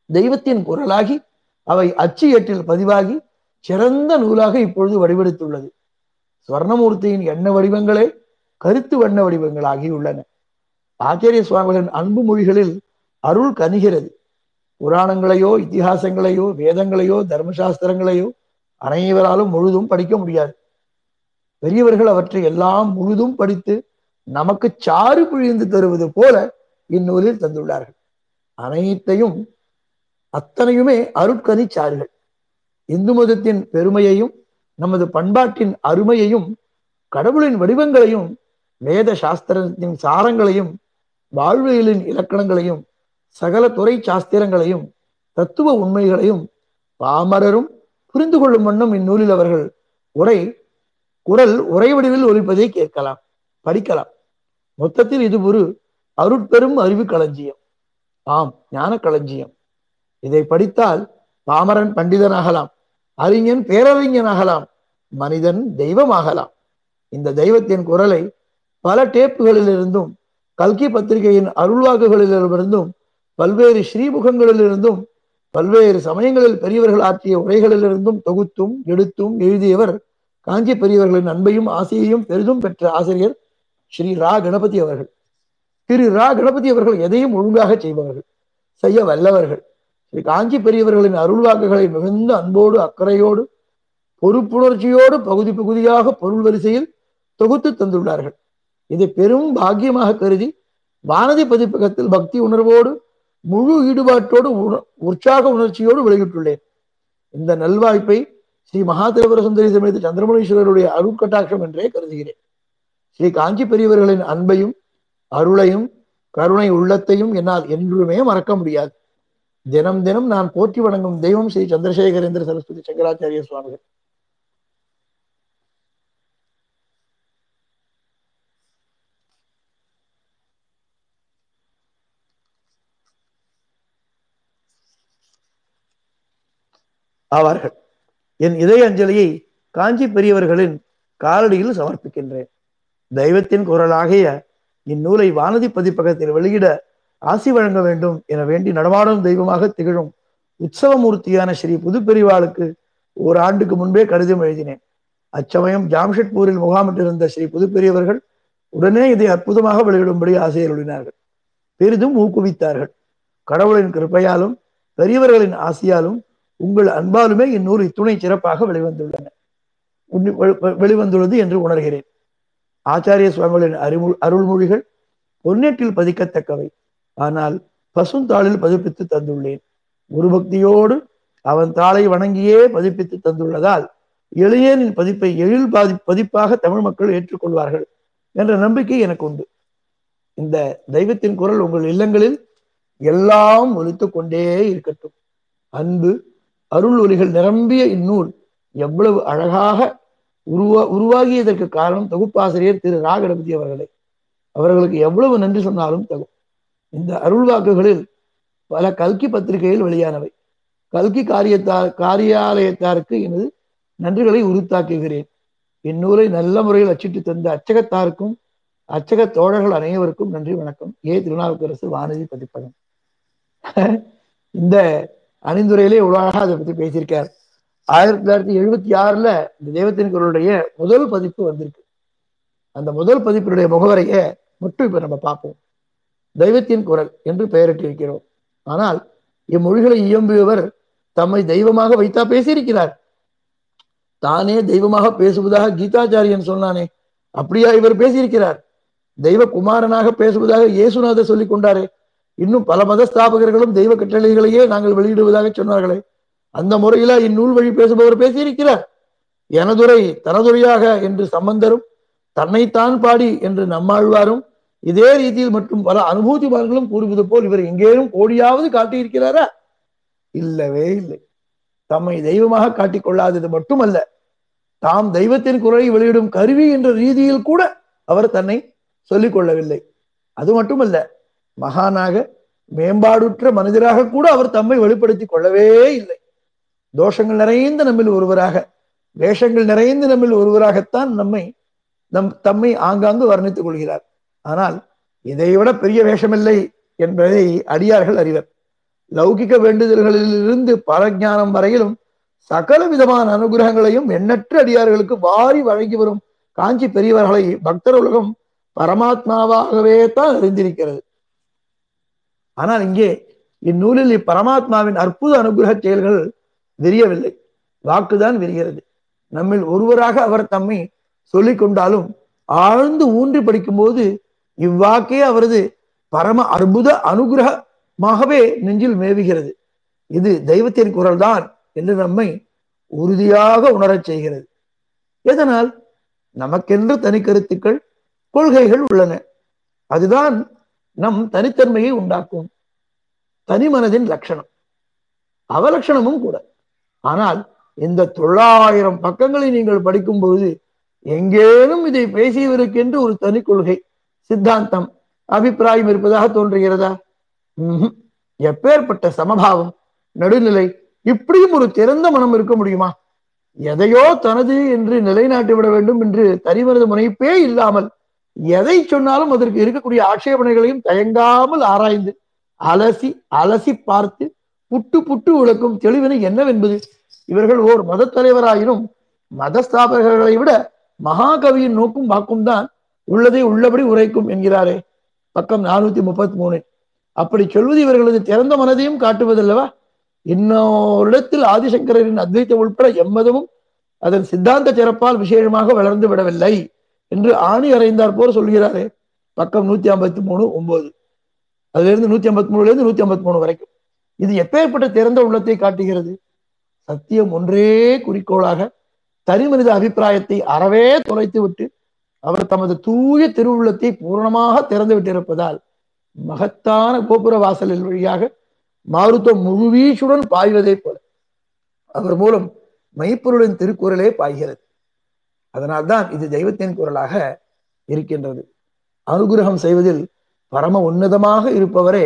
தெய்வத்தின் குரலாகி அவை அச்சு ஏட்டில் பதிவாகி சிறந்த நூலாக இப்பொழுது வடிவெடுத்துள்ளது. சுவர்ணமூர்த்தியின் எண்ண வடிவங்களே கருத்து வண்ண வடிவங்களாகியுள்ளன. ஆச்சாரிய சுவாமிகளின் அன்பு மொழிகளில் அருள் கனிகிறது. புராணங்களையோ இத்திஹாசங்களையோ வேதங்களையோ தர்மசாஸ்திரங்களையோ அனைவராலும் முழுதும் படிக்க முடியாது. பெரியவர்கள் அவற்றை எல்லாம் முழுதும் படித்து நமக்கு சாறு பிழிந்து தருவது போல இந்நூலில் தந்துள்ளார்கள். அனைத்தையும் அத்தனையுமே அருட்கனி சாறுகள். இந்து மதத்தின் பெருமையையும் நமது பண்பாட்டின் அருமையையும் கடவுளின் வடிவங்களையும் வேத சாஸ்திரத்தின் சாரங்களையும் வாழ்வியலின் இலக்கணங்களையும் சகல துறை சாஸ்திரங்களையும் தத்துவ உண்மைகளையும் பாமரரும் புரிந்து கொள்ளும் வண்ணம் இந்நூலில் அவர்கள் உரை குரல் உரை வடிவில் ஒலிப்பதை கேட்கலாம் படிக்கலாம். மொத்தத்தில் இது ஒரு அருட்பெரும் அறிவு களஞ்சியம். ஆம் ஞான களஞ்சியம். இதை படித்தால் பாமரன் பண்டிதனாகலாம் அறிஞன் பேரறிஞனாகலாம் மனிதன் தெய்வமாகலாம். இந்த தெய்வத்தின் குரலை பல டேப்புகளிலிருந்தும் கல்கி பத்திரிகையின் அருள்வாக்குகளிலிருந்தும் பல்வேறு ஸ்ரீமுகங்களிலிருந்தும் பல்வேறு சமயங்களில் பெரியவர்கள் ஆற்றிய உரைகளிலிருந்தும் தொகுத்தும் எடுத்தும் எழுதியவர் காஞ்சி பெரியவர்களின் அன்பையும் ஆசையையும் பெரிதும் பெற்ற ஆசிரியர் ஸ்ரீ ரா கணபதி அவர்கள். திரு ரா கணபதி அவர்கள் எதையும் ஒழுங்காக செய்பவர்கள். செய்ய வல்லவர்கள். ஸ்ரீ காஞ்சி பெரியவர்களின் அருள்வாக்குகளை மிகுந்த அன்போடு அக்கறையோடு பொறுப்புணர்ச்சியோடு பகுதி பகுதியாக பொருள் வரிசையில் தொகுத்து தந்துள்ளார்கள். இதை பெரும் பாக்கியமாக கருதி வானதி பதிப்பகத்தில் பக்தி உணர்வோடு முழு ஈடுபாட்டோடு உண- உற்சாக உணர்ச்சியோடு வெளியிட்டுள்ளேன். இந்த நல்வாய்ப்பை ஸ்ரீ மகாதிரவர சுந்தரி சமேத சந்திரமணீஸ்வரருடைய அருட்கட்டாட்சம் என்றே கருதுகிறேன். ஸ்ரீ காஞ்சி பெரியவர்களின் அன்பையும் அருளையும் கருணை உள்ளத்தையும் என்னால் என்றுமே மறக்க முடியாது. தினம் தினம் நான் போற்றி வணங்கும் தெய்வம் ஸ்ரீ சந்திரசேகரேந்திர சரஸ்வதி சங்கராச்சாரிய சுவாமிகள். ஆவார்கள். என் இதய அஞ்சலியை காஞ்சி பெரியவர்களின் காலடியில் சமர்ப்பிக்கின்றேன். தெய்வத்தின் குரலாகிய இந்நூலை வானதி பதிப்பகத்தில் வெளியிட ஆசி வழங்க வேண்டும் என வேண்டி நடமாடும் தெய்வமாக திகழும் உற்சவமூர்த்தியான ஸ்ரீ புதுப்பெரிவாளுக்கு ஓராண்டுக்கு முன்பே கடிதம் எழுதினேன். அச்சமயம் ஜாம்ஷெட்பூரில் முகாமிட்டிருந்த ஸ்ரீ புதுப்பெரியவர்கள் உடனே இதை அற்புதமாக வெளியிடும்படி ஆசையருளினார்கள். பெரிதும் ஊக்குவித்தார்கள். கடவுளின் கிருப்பையாலும் பெரியவர்களின் ஆசையாலும் உங்கள் அன்பாலுமே இந்நூல் இத்துணை சிறப்பாக வெளிவந்துள்ளன. வெளிவந்துள்ளது என்று உணர்கிறேன். ஆச்சாரிய சுவாமிகளின் அறிமு அருள்மொழிகள் பொன்னேட்டில் பதிக்கத்தக்கவை. ஆனால் பசுந்தாளில் பதிப்பித்து தந்துள்ளேன். குரு பக்தியோடு அவன் தாளை வணங்கியே பதிப்பித்து தந்துள்ளதால் எளியனின் பதிப்பை எழில் பாதி பதிப்பாக தமிழ் மக்கள் ஏற்றுக்கொள்வார்கள் என்ற நம்பிக்கை எனக்கு உண்டு. இந்த தெய்வத்தின் குரல் உங்கள் இல்லங்களில் எல்லாம் ஒலித்துக் கொண்டே இருக்கட்டும். அன்பு அருள் ஒலிகள் நிரம்பிய இந்நூல் எவ்வளவு அழகாக உருவா உருவாகியதற்கு காரணம் தொகுப்பாசிரியர் திரு ராகணபதி அவர்களே. அவர்களுக்கு எவ்வளவு நன்றி சொன்னாலும் தகும் இந்த அருள் வாக்குகளில் பல கல்கி பத்திரிகையில் வெளியானவை. கல்கி காரியத்தார் காரியாலயத்தாருக்கு எனது நன்றிகளை உறுத்தாக்குகிறேன். இந்நூலை நல்ல முறையில் அச்சிட்டு தந்த அச்சகத்தாருக்கும் அச்சக தோழர்கள் அனைவருக்கும் நன்றி வணக்கம். ஏ. திருநாவுக்கரசு வானதி பதிப்பகம். இந்த அணிந்துரையிலே இவ்வளவு அதை பற்றி பேசியிருக்கார். ஆயிரத்தி தொள்ளாயிரத்தி எழுபத்தி ஆறுல இந்த தெய்வத்தின் குரலுடைய முதல் பதிப்பு வந்திருக்கு. அந்த முதல் பதிப்பினுடைய முகவரையை மட்டும் இப்ப நம்ம பார்ப்போம். தெய்வத்தின் குரல் என்று பெயரிட்டிருக்கிறோம். ஆனால் இம்மொழிகளை இயம்பியவர் தம்மை தெய்வமாக வைத்தா பேசியிருக்கிறார். தானே தெய்வமாக பேசுவதாக கீதாச்சாரியன் சொன்னானே அப்படியா இவர் பேசியிருக்கிறார். தெய்வ குமாரனாக பேசுவதாக இயேசுநாதர் சொல்லிக் கொண்டாரே இன்னும் பல மத ஸ்தாபகர்களும் தெய்வ கட்டளைகளையே நாங்கள் வெளியிடுவதாக சொன்னார்களே. அந்த முறையில இந்நூல் வழி பேசுபவர் பேசியிருக்கிறார். எனதுரை தனதுரையாக என்று சம்பந்தரும் தன்னைத்தான் பாடி என்று நம்மாழ்வாரும் இதே ரீதியில் மற்றும் பல அனுபூதிமார்களும் கூறுவது போல் இவர் எங்கேயும் கோடியாவது காட்டியிருக்கிறாரா? இல்லவே இல்லை. தம்மை தெய்வமாக காட்டிக் கொள்ளாதது மட்டுமல்ல தாம் தெய்வத்தின் குரலை வெளியிடும் கருவி என்ற ரீதியில் கூட அவர் தன்னை சொல்லிக் கொள்ளவில்லை. அது மட்டுமல்ல மகானாக மேம்பாடுற்ற மனிதராக கூட அவர் தம்மை வெளிப்படுத்திக் கொள்ளவே இல்லை. தோஷங்கள் நிறைந்த நம்மில் ஒருவராக வேஷங்கள் நிறைந்த நம்மில் ஒருவராகத்தான் நம்மை நம் தம்மை ஆங்காங்கு வர்ணித்துக் கொள்கிறார். ஆனால் இதைவிட பெரிய வேஷமில்லை என்பதை அடியார்கள் அறிவர். லௌகிக வேண்டுதல்களிலிருந்து பரஜானம் வரையிலும் சகல விதமான அனுகிரகங்களையும் எண்ணற்ற அடியார்களுக்கு வாரி வழங்கி வரும் காஞ்சி பெரியவர்களை பக்தர் உலகம் பரமாத்மாவாகவே தான் அறிந்திருக்கிறது. ஆனால் இங்கே இந்நூலில் இப்பரமாத்மாவின் அற்புத அனுகிரக செயல்கள் விரியவில்லை. வாக்குதான் விரிகிறது. நம்மில் ஒருவராக அவர் தம்மை சொல்லிக் கொண்டாலும் ஆழ்ந்து ஊன்றி படிக்கும்போது இவ்வாக்கே அவரது பரம அற்புத அனுகிரகமாகவே நெஞ்சில் மேவுகிறது. இது தெய்வத்தின் குரல்தான் என்று நம்மை உறுதியாக உணரச் செய்கிறது. எதனால்? நமக்கென்று தனி கருத்துக்கள் கொள்கைகள் உள்ளன. அதுதான் நம் தனித்தன்மையை உண்டாக்கும் தனி மனதின் லட்சணம். அவலட்சணமும் கூட. ஆனால் இந்த தொள்ளாயிரம் பக்கங்களை நீங்கள் படிக்கும் பொழுது எங்கேனும் இதை பேசியவருக்கென்று ஒரு தனி கொள்கை சித்தாந்தம் அபிப்பிராயம் இருப்பதாக தோன்றுகிறதா? எப்பேற்பட்ட சமபாவம் நடுநிலை இப்படியும் ஒரு திறந்த மனம் இருக்க முடியுமா? எதையோ தனது என்று நிலைநாட்டி விட வேண்டும் என்று தனிமனது முனைப்பே இல்லாமல் எதை சொன்னாலும் அதற்கு இருக்கக்கூடிய ஆட்சேபனைகளையும் தயங்காமல் ஆராய்ந்து அலசி அலசி பார்த்து புட்டு புட்டு விளக்கும் தெளிவினை என்னவென்பது? இவர்கள் ஓர் மத தலைவராயினும் மதஸ்தாபகர்களை விட மகாகவியின் நோக்கும் வாக்கும் தான் உள்ளதை உள்ளபடி உரைக்கும் என்கிறாரே. பக்கம் நானூத்தி முப்பத்தி மூணு. அப்படி சொல்வது இவர்களது திறந்த மனதையும் காட்டுவதல்லவா? இன்னொரிடத்தில் ஆதிசங்கரின் அத்வைத்தம் உள்பட எம்மதமும் அதன் சித்தாந்த சிறப்பால் விசேஷமாக வளர்ந்து விடவில்லை என்று ஆணி அறைந்தார் போர் சொல்கிறாரே. பக்கம் நூத்தி ஐம்பத்தி மூணு ஒன்பது. அதுல இருந்து நூத்தி ஐம்பத்தி மூணுல இருந்து நூத்தி ஐம்பத்தி மூணு வரைக்கும். இது எப்பேற்பட்ட திறந்த உள்ளத்தை காட்டுகிறது? சத்தியம் ஒன்றே குறிக்கோளாக தனிமனித அபிப்பிராயத்தை அறவே தொலைத்து விட்டு அவர் தமது தூய திருவுள்ளத்தை பூரணமாக திறந்து விட்டிருப்பதால் மகத்தான கோபுர வாசலில் வழியாக மாருத்தம் முழுவீச்சுடன் பாய்வதை போல அவர் மூலம் மெய்ப்பொருளின் திருக்குறளே பாய்கிறது. அதனால்தான் இது தெய்வத்தின் குரலாக இருக்கின்றது. அனுகிரகம் செய்வதில் பரம உன்னதமாக இருப்பவரே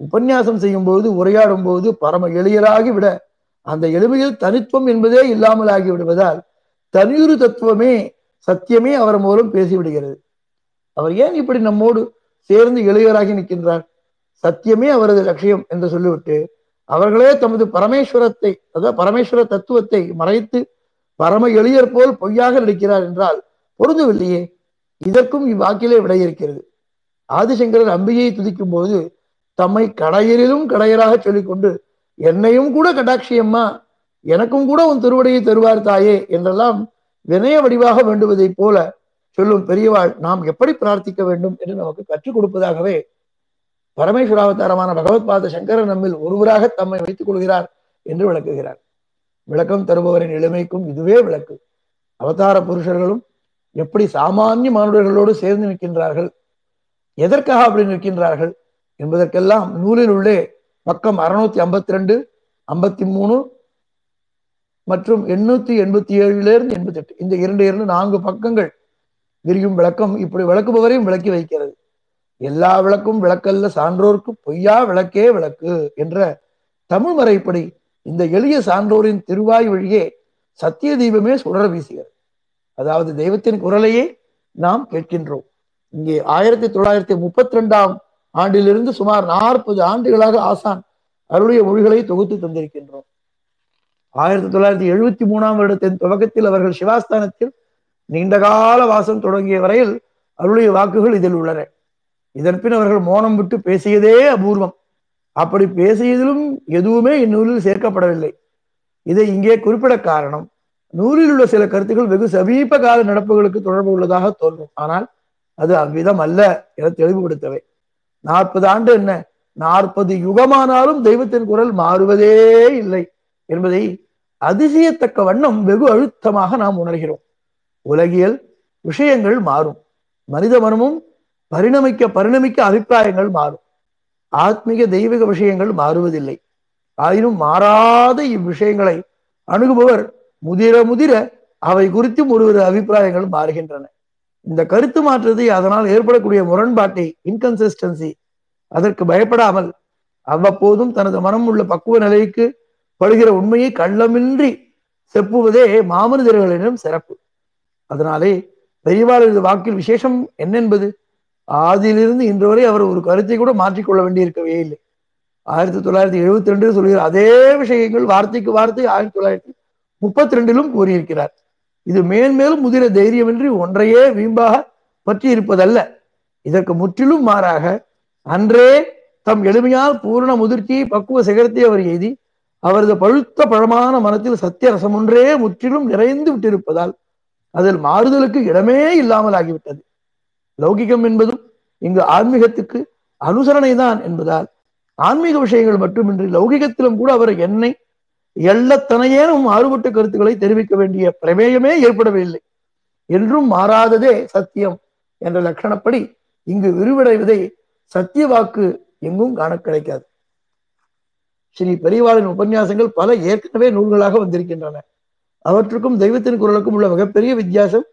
உபன்யாசம் செய்யும் போது உரையாடும் போது பரம எளியராகி விட அந்த எளிமையில் தனித்துவம் என்பதே இல்லாமல் ஆகி விடுவதால் தனியுறு தத்துவமே சத்தியமே அவர் மூலம் பேசிவிடுகிறது. அவர் ஏன் இப்படி நம்மோடு சேர்ந்து எளியராகி நிற்கின்றார்? சத்தியமே அவரது லட்சியம் என்று சொல்லிவிட்டு அவர்களே தமது பரமேஸ்வரத்தை அதாவது பரமேஸ்வர தத்துவத்தை மறைத்து பரம எளியர் போல் பொய்யாக நடிக்கிறார் என்றால் பொருந்தவில்லையே. இதற்கும் இவ்வாக்கிலே விடை இருக்கிறது ஆதிசங்கரர் அம்பிகையை துதிக்கும் போது தம்மை கடையரிலும் கடையராக சொல்லிக்கொண்டு என்னையும் கூட கடாட்சியம்மா எனக்கும் கூட உன் திருவடியை தருவார் தாயே என்றெல்லாம் வினய வடிவாக வேண்டுவதைப் போல சொல்லும் பெரியவாள் நாம் எப்படி பிரார்த்திக்க வேண்டும்? என்று நமக்கு கற்றுக் கொடுப்பதாகவே பரமேஸ்வராவதாரமான பகவத் பாத சங்கரன் நம்மில் ஒருவராக தம்மை வைத்துக் கொள்கிறார் என்று விளக்குகிறார். விளக்கம் தருபவரின் எளிமைக்கும் இதுவே விளக்கு. அவதார புருஷர்களும் எப்படி சாமானிய மானுடர்களோடு சேர்ந்து நிற்கின்றார்கள்? எதற்காக அப்படி நிற்கின்றார்கள்? என்பதற்கெல்லாம் நூலில் உள்ளே பக்கம் அறுநூத்தி ஐம்பத்தி ரெண்டு ஐம்பத்தி மூணு மற்றும் எண்ணூத்தி எண்பத்தி ஏழுல இருந்து எண்பத்தி எட்டு இந்த இரண்டு இரண்டு நான்கு பக்கங்கள் விரியும் விளக்கம் இப்படி விளக்குபவரையும் விளக்கி வைக்கிறது. எல்லா விளக்கும் விளக்கல்ல சான்றோர்க்கு பொய்யா விளக்கே விளக்கு என்ற தமிழ் முறைப்படி இந்த எளிய சான்றோரின் திருவாய் வழியே சத்திய தீபமே சுடர வீசுகிறது. அதாவது தெய்வத்தின் குரலையே நாம் கேட்கின்றோம். இங்கே ஆயிரத்தி தொள்ளாயிரத்தி முப்பத்தி ரெண்டாம் ஆண்டிலிருந்து சுமார் நாற்பது ஆண்டுகளாக ஆசான் அருளிய மொழிகளை தொகுத்து தந்திருக்கின்றோம். ஆயிரத்தி தொள்ளாயிரத்தி எழுபத்தி மூணாம் வருடத்தின் துவக்கத்தில் அவர்கள் சிவாஸ்தானத்தில் நீண்டகால வாசம் தொடங்கிய வரையில் அருளிய வாக்குகள் இதில் உள்ளன. இதன் பின் அவர்கள் மோனம் விட்டு பேசியதே அபூர்வம். அப்படி பேசியதிலும் எதுவுமே இந்நூலில் சேர்க்கப்படவில்லை. இதை இங்கே குறிப்பிட காரணம் நூலில் உள்ள சில கருத்துக்கள் வெகு சமீப கால நடப்புகளுக்கு தொடர்பு உள்ளதாக தோன்றும். ஆனால் அது அவ்விதம் அல்ல என தெளிவுபடுத்தவை. நாற்பது ஆண்டு என்ன? நாற்பது யுகமானாலும் தெய்வத்தின் குரல் மாறுவதே இல்லை என்பதை அதிசயத்தக்க வண்ணம் வெகு அழுத்தமாக நாம் உணர்கிறோம். உலகியல் விஷயங்கள் மாறும். மனித மனமும் பரிணமிக்க பரிணமிக்க அபிப்பிராயங்கள் மாறும். ஆத்மீக தெய்வீக விஷயங்கள் மாறுவதில்லை. ஆயினும் மாறாத இவ்விஷயங்களை அணுகுபவர் முதிர முதிர அவை குறித்தும் ஒருவர் அபிப்பிராயங்கள் மாறுகின்றன. இந்த கருத்து மாற்றத்தை அதனால் ஏற்படக்கூடிய முரண்பாட்டை இன்கன்சிஸ்டன்சி அதற்கு பயப்படாமல் அவ்வப்போதும் தனது மனம் உள்ள பக்குவ நிலைக்கு படுகிற உண்மையை கள்ளமின்றி செப்புவதே மாமனிதர்களிடம் சிறப்பு. அதனாலே பெரியவாளரது வாக்கில் விசேஷம் என்னென்பது ஆதியிலிருந்து இன்று வரை அவர் ஒரு கருத்தை கூட மாற்றிக்கொள்ள வேண்டியிருக்கவே இல்லை. ஆயிரத்தி தொள்ளாயிரத்தி எழுபத்தி ரெண்டு சொல்கிற அதே விஷயங்கள் வார்த்தைக்கு வார்த்தை ஆயிரத்தி தொள்ளாயிரத்தி முப்பத்தி ரெண்டிலும் கூறியிருக்கிறார். இது மேன்மேலும் முதிர தைரியமின்றி ஒன்றையே வீம்பாக பற்றி இருப்பதல்ல இதற்கு முற்றிலும் மாறாக அன்றே தம் எளிமையால் பூரண முதிர்ச்சியை பக்குவ சிகரத்தை அவர் எய்தி அவரது பழுத்த பழமான மனத்தில் சத்திய ரசம் ஒன்றே முற்றிலும் நிறைந்து விட்டிருப்பதால் அதில் மாறுதலுக்கு இடமே இல்லாமல் ஆகிவிட்டது. லௌகிகம் என்பதும் இங்கு ஆன்மீகத்துக்கு அனுசரணை தான் என்பதால் ஆன்மீக விஷயங்கள் மட்டுமின்றி லௌகிகத்திலும் கூட அவர் என்னை எல்லத்தனையேனும் மாறுபட்ட கருத்துக்களை தெரிவிக்க வேண்டிய பிரமேயமே ஏற்படவில்லை என்றும் மாறாததே சத்தியம் என்ற லட்சணப்படி இங்கு விரிவடைவதை சத்திய வாக்கு எங்கும் காண கிடைக்காது. ஸ்ரீ பெரியவாளின் உபன்யாசங்கள் பல ஏற்கனவே நூல்களாக வந்திருக்கின்றன. அவற்றுக்கும் தெய்வத்தின் குரலுக்கும் உள்ள மிகப்பெரிய வித்தியாசம்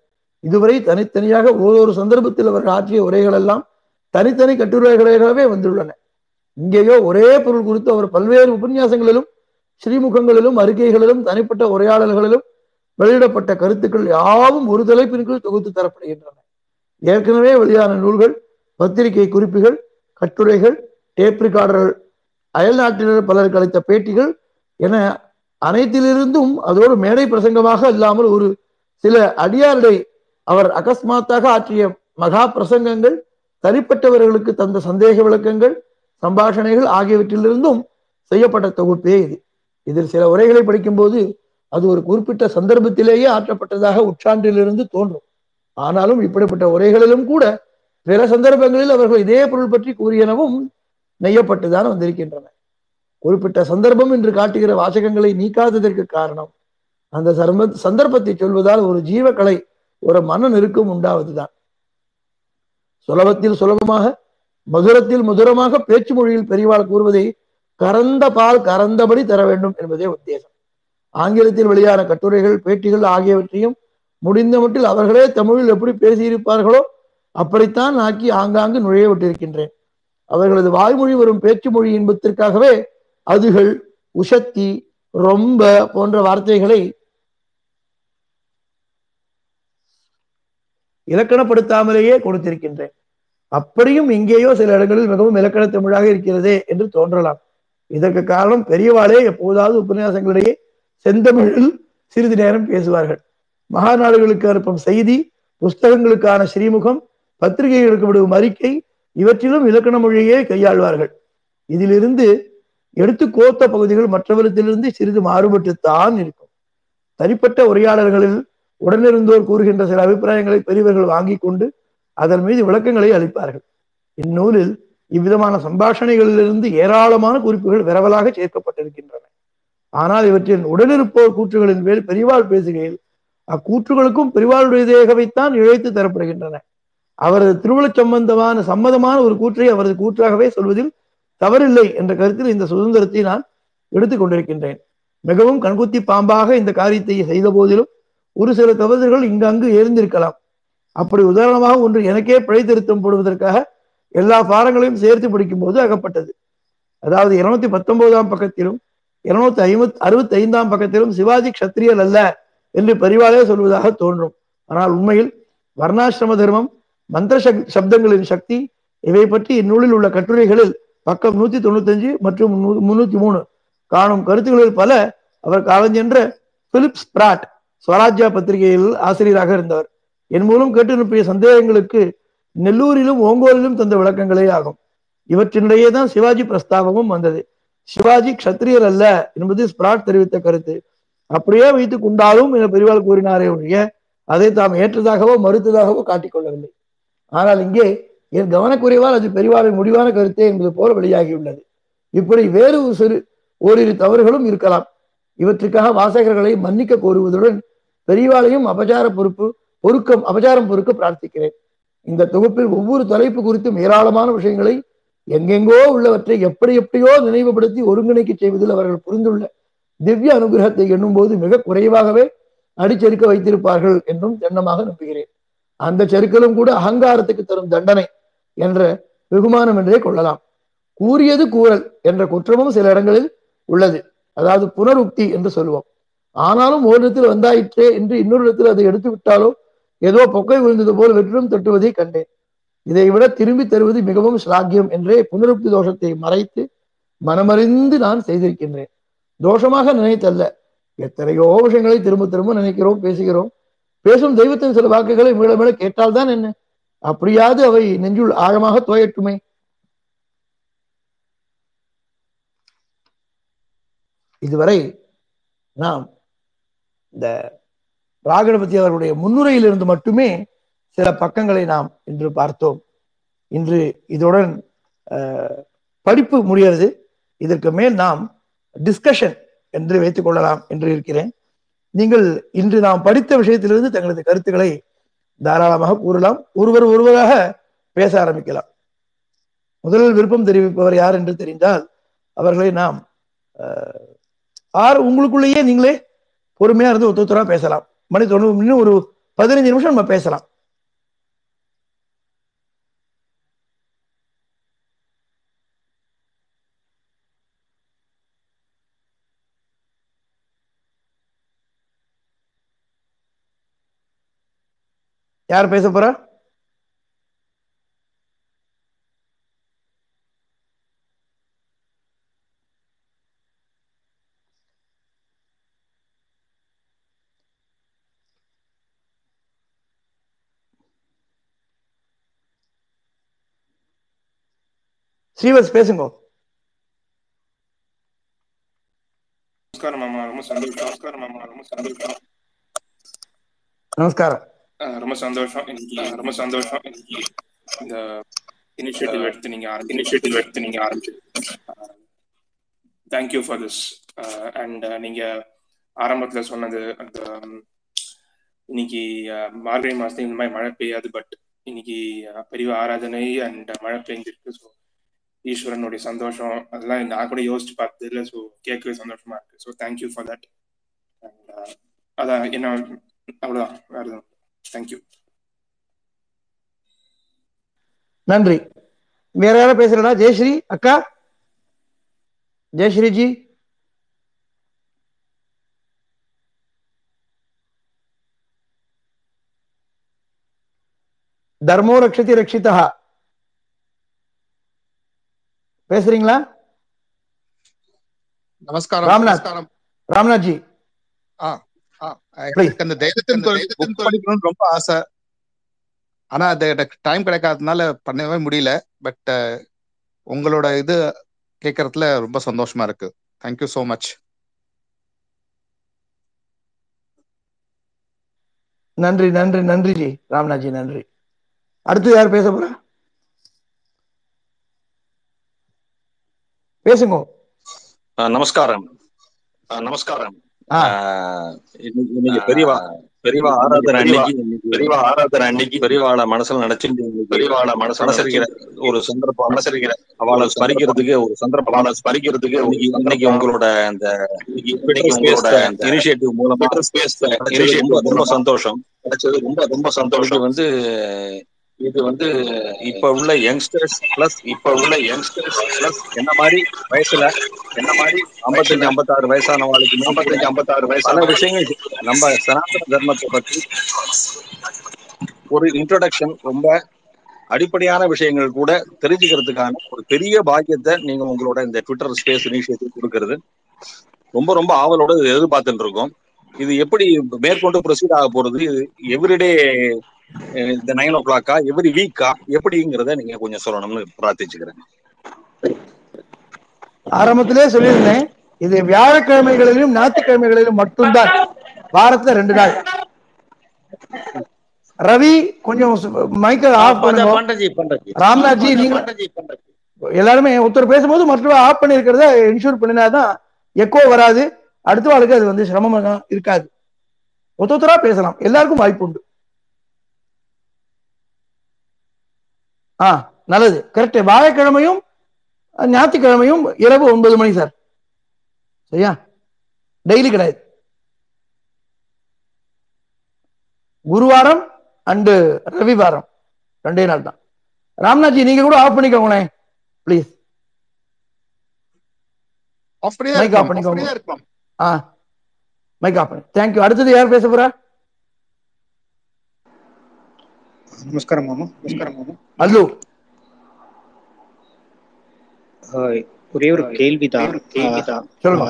இதுவரை தனித்தனியாக ஓரொரு சந்தர்ப்பத்தில் அவர்கள் ஆற்றிய உரைகள் எல்லாம் தனித்தனி கட்டுரைகளாகவே வந்துள்ளன. இங்கேயோ ஒரே பொருள் குறித்து அவர் பல்வேறு உபன்யாசங்களிலும் ஸ்ரீமுகங்களிலும் அறிக்கைகளிலும் தனிப்பட்ட உரையாடல்களிலும் வெளியிடப்பட்ட கருத்துக்கள் யாவும் ஒரு தலைப்பின் கீழ் தொகுத்து தரப்படுகின்றன. ஏற்கனவே வெளியான நூல்கள் பத்திரிகை குறிப்புகள் கட்டுரைகள் டேப் ரிகார்டர்கள் அயல் நாட்டினர் பலருக்கு அளித்த பேட்டிகள் என அனைத்திலிருந்தும் அதோடு மேடை பிரசங்கமாக இல்லாமல் ஒரு சில அடியாருடைய அவர் அகஸ்மாத்தாக ஆற்றிய மகா பிரசங்கங்கள் தனிப்பட்டவர்களுக்கு தந்த சந்தேக விளக்கங்கள் சம்பாஷணைகள் ஆகியவற்றிலிருந்தும் செய்யப்பட்ட தொகுப்பே இது. இதில் சில உரைகளை படிக்கும்போது அது ஒரு குறிப்பிட்ட சந்தர்ப்பத்திலேயே ஆற்றப்பட்டதாக உற்றாண்டிலிருந்து தோன்றும். ஆனாலும் இப்படிப்பட்ட உரைகளிலும் கூட பிற சந்தர்ப்பங்களில் அவர்கள் இதே பொருள் பற்றி கூறியனவும் நெய்யப்பட்டுதான் வந்திருக்கின்றன. குறிப்பிட்ட சந்தர்ப்பம் என்று காட்டுகிற வாசகங்களை நீக்காததற்கு காரணம் அந்த சர்ம சந்தர்ப்பத்தை சொல்வதால் ஒரு ஜீவக்கலை ஒரு மன நெருக்கம் உண்டாவதுதான். சுலபத்தில் சுலபமாக மதுரத்தில் மதுரமாக பேச்சு மொழியில் பெரியவாள் கூறுவதை கறந்த பால் கறந்தபடி தர வேண்டும் என்பதே உத்தேசம். ஆங்கிலத்தில் வெளியான கட்டுரைகள் பேட்டிகள் ஆகியவற்றையும் முடிந்த மட்டில் அவர்களே தமிழில் எப்படி பேசியிருப்பார்களோ அப்படித்தான் ஆக்கி ஆங்காங்கு நுழைய விட்டிருக்கின்றேன் அவர்களது வாய்மொழி வரும் பேச்சு மொழி இன்பத்திற்காகவே அதுகள் உஷத்தி ரொம்ப போன்ற வார்த்தைகளை இலக்கணப்படுத்தாமலேயே கொடுத்திருக்கின்றேன். அப்படியும் எங்கேயோ சில இடங்களில் மிகவும் இலக்கண தமிழாக இருக்கிறதே என்று தோன்றலாம். இதற்கு காரணம் பெரியவாளே எப்போதாவது உபன்யாசங்களிடையே செந்தமிழில் சிறிது நேரம் பேசுவார்கள். மகாநாடுகளுக்கு அனுப்பும் செய்தி புஸ்தகங்களுக்கான ஸ்ரீமுகம் பத்திரிகைகளுக்கு விடும் அறிக்கை இவற்றிலும் இலக்கண மொழியே கையாள்வார்கள். இதிலிருந்து எடுத்து கோத்த பகுதிகள் மற்றவரிடத்திலிருந்து சிறிது மாறுபட்டுத்தான் இருக்கும். தனிப்பட்ட உரையாடல்களில் உடனிருந்தோர் கூறுகின்ற சில அபிப்பிராயங்களை பெரியவர்கள் வாங்கி கொண்டு அதன் மீது விளக்கங்களை அளிப்பார்கள். இந்நூலில் இவ்விதமான சம்பாஷணைகளிலிருந்து ஏராளமான குறிப்புகள் விரவலாக சேர்க்கப்பட்டிருக்கின்றன. ஆனால் இவற்றின் உடனிருப்போர் கூற்றுகளின் மேல் பெரிவாள் பேசுகையில் அக்கூற்றுகளுக்கும் பெரிவாளுடையதேகவைத்தான் இழைத்து தரப்படுகின்றன. அவரது திருவிழச் சம்பந்தமான சம்மதமான ஒரு கூற்றை அவரது கூற்றாகவே சொல்வதில் தவறில்லை என்ற கருத்தில் இந்த சுதந்திரத்தை நான் எடுத்துக் கொண்டிருக்கின்றேன். மிகவும் கண்குத்தி பாம்பாக இந்த காரியத்தை செய்த போதிலும் ஒரு சில தவறுகள் இங்கங்கு எழுந்திருக்கலாம் அப்படி உதாரணமாக ஒன்று எனக்கே பிழை திருத்தம் போடுவதற்காக எல்லா பாரங்களையும் சேர்த்து படிக்கும்போது அகப்பட்டது. அதாவது இருநூத்தி பத்தொன்பதாம் பக்கத்திலும் இருநூத்தி ஐம்பத் அறுபத்தி ஐந்தாம் பக்கத்திலும் சிவாஜி கஷத்திரியர் அல்ல என்று பரிவாலே சொல்வதாக தோன்றும். ஆனால் உண்மையில் வர்ணாசிரம தர்மம் மந்திர சப்தங்களின் சக்தி இவை பற்றி இந்நூலில் உள்ள கட்டுரைகளில் பக்கம் நூத்தி தொண்ணூத்தஞ்சு மற்றும் முன்னூத்தி மூணு காணும் கருத்துக்களில் பல அவர் காலஞ்சென்ற பிலிப்ஸ் பிராட் ஸ்வராஜ்யா பத்திரிகையில் ஆசிரியராக இருந்தவர். என் மூலம் கேட்டு அனுப்பிய சந்தேகங்களுக்கு நெல்லூரிலும் ஓங்கோலிலும் தந்த விளக்கங்களே ஆகும். இவற்றினிடையே தான் சிவாஜி பிரஸ்தாபமும் வந்தது. சிவாஜி கஷத்திரியர் அல்ல என்பது ஸ்பிராட் தெரிவித்த கருத்து. அப்படியே வைத்துக் கொண்டாலும் என பெரிவாள் கூறினாரே ஒழிய அதை தாம் ஏற்றதாகவோ மறுத்ததாகவோ காட்டிக்கொள்ளவில்லை. ஆனால் இங்கே என் கவனக்குறைவால் அது பெரிவாளின் முடிவான கருத்தே என்பது போல வெளியாகியுள்ளது. இப்படி வேறு ஒரு சிறு ஓரிரு தவறுகளும் இருக்கலாம். இவற்றுக்காக வாசகர்களை மன்னிக்க கோருவதுடன் பெரியவாளையும் அபச்சார பொறுப்பு பொறுக்கம் அபச்சாரம் பொறுக்க பிரார்த்திக்கிறேன். இந்த தொகுப்பில் ஒவ்வொரு தலைப்பு குறித்தும் ஏராளமான விஷயங்களை எங்கெங்கோ உள்ளவற்றை எப்படி எப்படியோ நினைவுபடுத்தி ஒருங்கிணைக்க செய்வதில் அவர்கள் புரிந்துள்ள திவ்ய அனுகிரகத்தை எண்ணும் போது மிக குறைவாகவே அடிச்செருக்க வைத்திருப்பார்கள் என்றும் தென்னமாக நம்புகிறேன். அந்த செருக்கலும் கூட அகங்காரத்துக்கு தரும் தண்டனை என்ற வெகுமானம் என்றே கொள்ளலாம். கூறியது கூறல் என்ற குற்றமும் சில இடங்களில் உள்ளது. அதாவது புனருக்தி என்று சொல்லுவோம் ஆனாலும் ஓரிடத்தில் வந்தாயிற்றே என்று இன்னொரு இடத்தில் அதை எடுத்து விட்டாலோ ஏதோ பொக்கை விழுந்தது போல் வெற்றும் தட்டுவதை கண்டேன். இதை விட திரும்பி தருவது மிகவும் ஸ்லாக்கியம் என்றே புனருப்தி தோஷத்தை மறைத்து மனமறிந்து நான் செய்திருக்கின்றேன். தோஷமாக நினைத்தல்ல. எத்தனையோ விஷயங்களை திரும்ப திரும்ப நினைக்கிறோம் பேசுகிறோம். பேசும் தெய்வத்தின் சில வாக்குகளை மீள மீள கேட்டால்தான் என்ன? அப்படியாவது அவை நெஞ்சுள் ஆழமாக தோயட்டுமே இதுவரை நாம் இந்த ராகணபதி அவர்களுடைய முன்னுரையிலிருந்து மட்டுமே சில பக்கங்களை நாம் இன்று பார்த்தோம். இன்று இதுடன் படிப்பு முடிகிறது. இதற்கு மேல் நாம் டிஸ்கஷன் என்று வைத்துக் கொள்ளலாம் என்று இருக்கிறேன். நீங்கள் இன்று நாம் படித்த விஷயத்திலிருந்து தங்களது கருத்துக்களை தாராளமாக கூறலாம். ஒருவர் ஒருவராக பேச ஆரம்பிக்கலாம். முதலில் விருப்பம் தெரிவிப்பவர் யார் என்று தெரிந்தால் அவர்களை நாம் ஆறு உங்களுக்குள்ளேயே நீங்களே பொறுமையா இருந்து ஒருத்தரா பேசலாம். மணி தொண்ணூறு இன்னும் ஒரு பதினஞ்சு நிமிஷம் நம்ம பேசலாம். யார் பேச போறா? ஸ்ரீவஸ் பேசுங்க. நமஸ்காரம் மாமா ரொம்ப சந்தோஷம். நமஸ்காரம் மாமா ரொம்ப சந்தோஷம். நமஸ்காரம். ரொம்ப சந்தோஷம். ரொம்ப சந்தோஷம். இந்த இனிஷியேட்டிவ் எடுத்து நீங்க இனிஷியேட்டிவ் எடுத்து நீங்க ஆரம்பிச்சு. தேங்க்யூ ஃபார் திஸ் அண்ட் நீங்க ஆரம்பத்துல சொன்னது அந்த இன்னைக்கு மார்கழி மாசத்துல இந்த மாதிரி மழை பெய்யாது பட் இன்னைக்கு பெரிய ஆராதனை அண்ட் மழை பெய்ஞ்சிருக்கு. ஸோ ஈஸ்வரனுடைய சந்தோஷம் அதெல்லாம் நான் கூட யோசிச்சு பார்த்தது இல்லை ஸோ கேட்கவே சந்தோஷமா இருக்கு. So thank you for that and அதான் என்ன அவ்வளோதான் வேற எதுவும் தேங்க்யூ நன்றி. வேற யாரும் பேசுறா ஜெயஸ்ரீ அக்கா? ஜெயஸ்ரீ ஜி தர்மோ ரக்ஷதி ரக்ஷிதா. பேசுறீங்களா? நமஸ்காரம் ராம்நாத். நமஸ்காரம். ராம்நாத் ஜி அந்த படிக்கணும்னு ரொம்ப ஆசை. ஆனா அது டைம் கிடைக்காததுனால பண்ணவே முடியல. பட் உங்களோட இது கேட்கறதுல ரொம்ப சந்தோஷமா இருக்கு. தேங்க்யூ so மச் நன்றி நன்றி நன்றி ஜி ராம்நாத் ஜி நன்றி. அடுத்து யார் பேச போறா? பேசுங்க. நமஸ்காரம். நமஸ்காரம். பெரியவா பெரியவா ஆராதனை அன்னைக்கு பெரியவா ஆராதனை அன்னைக்கு பெரியவாளை மனசுல நினைச்சுட்டு பெரியவாளை மனசு மனசரிக்கிற ஒரு சந்தர்ப்பம். மனசரிக்கிற அவளை ஸ்மரிக்கிறதுக்கு ஒரு சந்தர்ப்பம். அவளை ஸ்மரிக்கிறதுக்கு இன்னைக்கு உங்களோட அந்த இன்னைக்கு உங்களோட இனிஷியேட்டிவ் மூலமா கிடைச்சது initiative ரொம்ப சந்தோஷம். கிடைச்சது ரொம்ப ரொம்ப சந்தோஷம். வந்து இது வந்து இப்ப உள்ள யங்ஸ்டர்ஸ் பிளஸ் இப்ப உள்ள யங்ஸ்டர்ஸ் பிளஸ் என்ன மாதிரி வயசுல என்ன மாதிரி ஐம்பத்தஞ்சு ஐம்பத்தாறு வயசானவாளுக்கு ஐம்பத்தஞ்சு ஐம்பத்தாறு வயசான விஷயங்கள் நம்ம சனாதன தர்மத்தை பற்றி ஒரு இன்ட்ரடக்ஷன் ரொம்ப அடிப்படையான விஷயங்கள் கூட தெரிஞ்சுக்கிறதுக்கான ஒரு பெரிய பாக்கியத்தை நீங்க உங்களோட இந்த ட்விட்டர் ஸ்பேஸ் இனிஷியேட்டிவ் கொடுக்கறது. ரொம்ப ரொம்ப ஆவலோட எதிர்பார்த்துட்டு இருக்கோம். இது எப்படி மேற்கொண்டு ப்ரொசீட் ஆக போறது? இது எவ்ரிடே இந்த நைன் ஓ கிளாக்கா எவ்ரி வீக்கா எப்படிங்கிறத நீங்க கொஞ்சம் சொல்லணும்னு பிரார்த்திச்சுக்கிறேன். ஆரம்பத்திலே சொல்லியிருந்தேன் இது வியாழக்கிழமைகளிலும் ஞாயிற்றுக்கிழமைகளிலும் மட்டும்தான். வாரத்துல ரெண்டு நாள். ரவி கொஞ்சம் மைக்க ஆஃப் பண்ணுங்க. பண்றஜி பண்றஜி. ராம்நாத் ஜி நீங்க எல்லாருமே ஒருத்தர் பேசும்போது மற்றவர் ஆஃப் பண்ணி இருக்கிறத இன்ஷூர் பண்ணினாதான் எக்கோ வராது. அடுத்த வாழ்க்கை அது வந்து சிரமமாக இருக்காது. ஒருத்தரா பேசலாம். எல்லாருக்கும் வாய்ப்பு உண்டு. ஆ நல்லது. கரெக்ட் வாழைக்கிழமையும் ஞாயிற்றுக்கிழமையும் இரவு ஒன்பது மணி சார் சரியா? டெய்லி கிடையாது. குருவாரம் அண்டு ரவிவாரம். ரெண்டே நாள் தான். ராம்நாத்ஜி நீங்க கூட ஆஃப் பண்ணிக்கோங்களேன். ப்ளீஸ் ஆஃப் off தான் பண்ணிக்கோங்க. ஆ. மைக் ஆஃப் பண்ணி. தேங்க்யூ அடுத்தது யார் பேச போறா? நமஸ்காரம் மாமா நமஸ்காரம் மாமா ஆஹ் ஒரே ஒரு கேள்விதான் சொல்லுங்க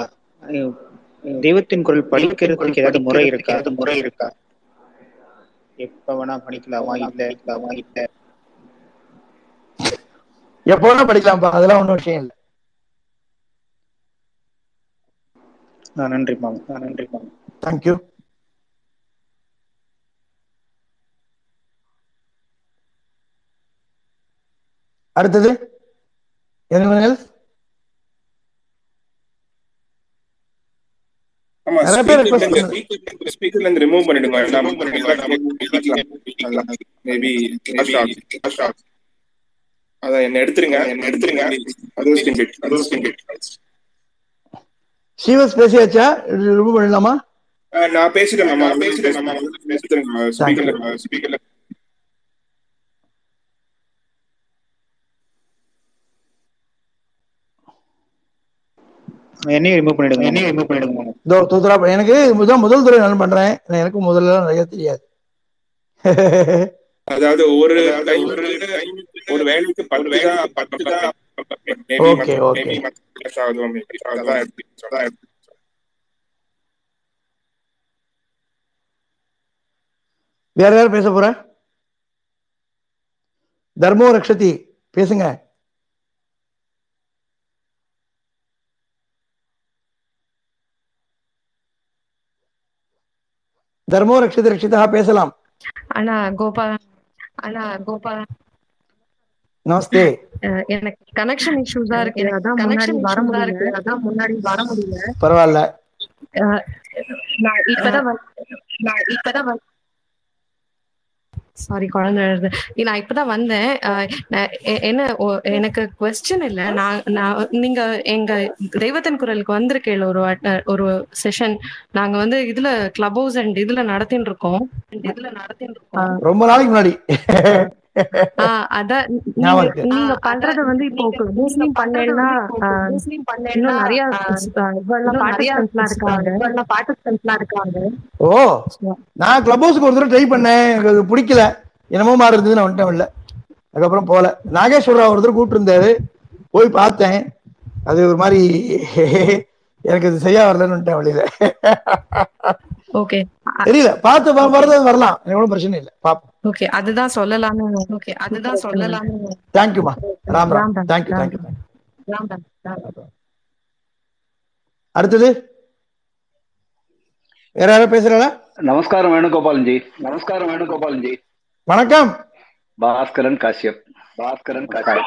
தெய்வத்தின் குரல் படிக்கிறதுக்கு ஏதாவது முறை இருக்கா அது முறை இருக்கா எப்ப வேணா படிக்கலாமா இல்ல இருக்கலாமா இல்ல எப்போ வேணா படிக்கலாம்ப்பா அதெல்லாம் ஒன்றும் விஷயம் இல்லை ஆஹ் நன்றி மாமா நன்றி மாமா தேங்க்யூ அடுத்தது anyone else? ஆமா நிறைய பேர் request ஸ்பீக்கர்ல ஸ்பீக்கர்ல இருந்து ரிமூவ் பண்ணிடுங்க எல்லாம் மேபி அதான் என்ன எடுத்துருங்க என்ன எடுத்துருங்க others can get others can get Srivas பேசியாச்சா? Remove பண்ணிடலாமா? நான் பேசிட்டேன் பேசிட்டேன் என்னையும் ரிமூவ் பண்ணிடுங்க என்னையும் ரிமூவ் பண்ணிடுங்க இதோ தூத்துரா எனக்கு இதுதான் முதல் துறை நான் பண்றேன் எனக்கு முதல்ல நிறைய தெரியாது அதாவது ஒரு ஒரு வேலைக்கு பத்து வேலை அதான் எப்படி வேற யார் பேச போற தர்மோ ரக்ஷதி பேசுங்க தர்மோ ரட்சித ரட்சிதா பேசலாம். ஆனா கோபால் ஆனா கோபால். நமஸ்தே. எனக்கு கனெக்ஷன் இஷ்யூஸா இருக்கு. அதான் முன்னாடி வர முடியல. அதான் முன்னாடி வர முடியல. பரவாயில்ல. நான் இப்பதான் நான் இப்பதான் சாரி குழந்தை நான் இப்பதான் வந்தேன். என்ன ஒ- எனக்கு கொஸ்டின் இல்ல. நான் நான் நீங்க எங்க தெய்வத்தின் குரலுக்கு வந்திருக்கேன் ஒரு ஒரு செஷன் நாங்க வந்து இதுல கிளப் ஹவுஸ் அண்ட் இதுல நடத்தின்னு இருக்கோம் இதுல நடத்தின்னு இருக்கோம் ரொம்ப நாளைக்கு முன்னாடி. அதான் நீங்க பண்றது வந்து இப்போ முஸ்லீம் பண்ணேன்னா ஆஹ் முஸ்லீம் பண்ணேன்னா இன்னும் நிறைய இவ்வளவு பார்ட்டிசிபென்ட்ஸ்லாம் இருக்காங்க. பார்ட்டிசிபென்ட்ஸ்லாம் இருக்காங்க. ஓ நான் கிளப் ஹவுஸ்க்கு ஒரு தடவை ட்ரை பண்ணேன். எனக்கு அது பிடிக்கல. என்னமோ மாறி இருந்தது நான் வந்துட்டேன் இல்ல அதுக்கப்புறம் போகல நாகேஸ்வரராவ் ஒரு தடவை கூப்பிட்டு இருந்தாரு போய் பார்த்தேன். அது ஒரு மாதிரி எனக்கு இது சரியா வரலன்னு வந்துட்டேன் வெளியில ஓகே தெரியல. பார்த்து வரது வரலாம். எனக்கு ஒன்றும் பிரச்சனை இல்லை. பாப்போம் ஓகே அதுதான் சொல்லலாம்னு ஓகே அதுதான் சொல்லலாம் தேங்க்யூமா Ram Ram. Thank you Ram. Thank you அடுத்தது? வேற யாராவது பேசுறாளா? நமஸ்காரம் வேணுகோபாலன் ஜி நமஸ்காரம் வேணுகோபாலன் ஜி வணக்கம். பாஸ்கரன் காஷ்யப். பாஸ்கரன்.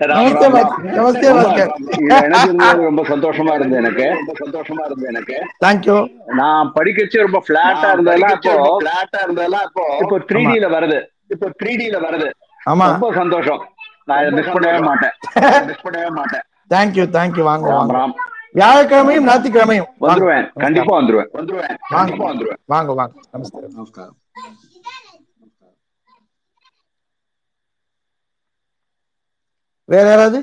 நமஸ்தே ரொம்ப- சந்தோஷமா இருந்தது எனக்கு ரொம்ப சந்தோஷமா இருந்தது எனக்கு. தேங்க்யூ நான் படிக்கச்சு ரொம்ப பிளாட்டா இருந்ததெல்லாம் இப்போ பிளாட்டா இருந்ததெல்லாம் இப்போ இப்போ த்ரீ ல வருது. இப்போ த்ரீ ல வருது. ஆமா. ரொம்ப சந்தோஷம். நான் மிஸ் பண்ணவே மாட்டேன். மிஸ் பண்ணவே மாட்டேன். தேங்க்யூ தேங்க்யூ வாங்க வாங்க. ராம். வியாழக்கிழமையும் ஞாயிற்றுக்கிழமையும். வந்துருவேன். கண்டிப்பா வந்துருவேன். வந்துருவேன். வாங்க கண்டிப்பா வந்துருவேன். வாங்க வாங்க. நமஸ்தே. நமஸ்காரம். வேற யாராவது?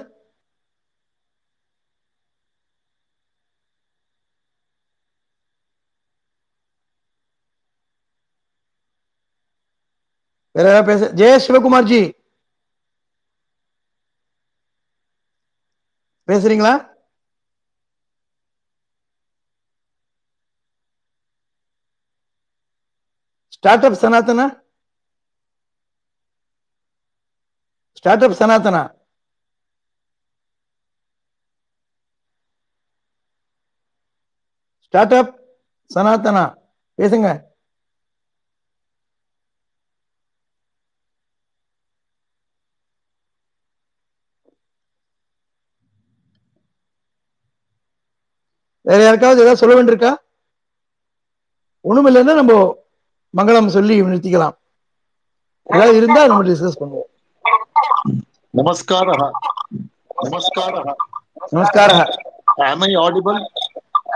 வேற யாராவது பேச ஜெய சிவகுமார் ஜி பேசுறீங்களா? Start up Sanatana? Start up Sanatana? Startup Sanatana பேசுங்க. வேற யாருக்காவது ஏதாவது சொல்ல வேண்டியிருக்கா? ஒண்ணும் இல்லைன்னா நம்ம மங்களம் சொல்லி நிறுத்திக்கலாம். ஏதாவது இருந்தா நம்ம டிஸ்கஸ் பண்ணுவோம். நமஸ்கார நமஸ்கார am I audible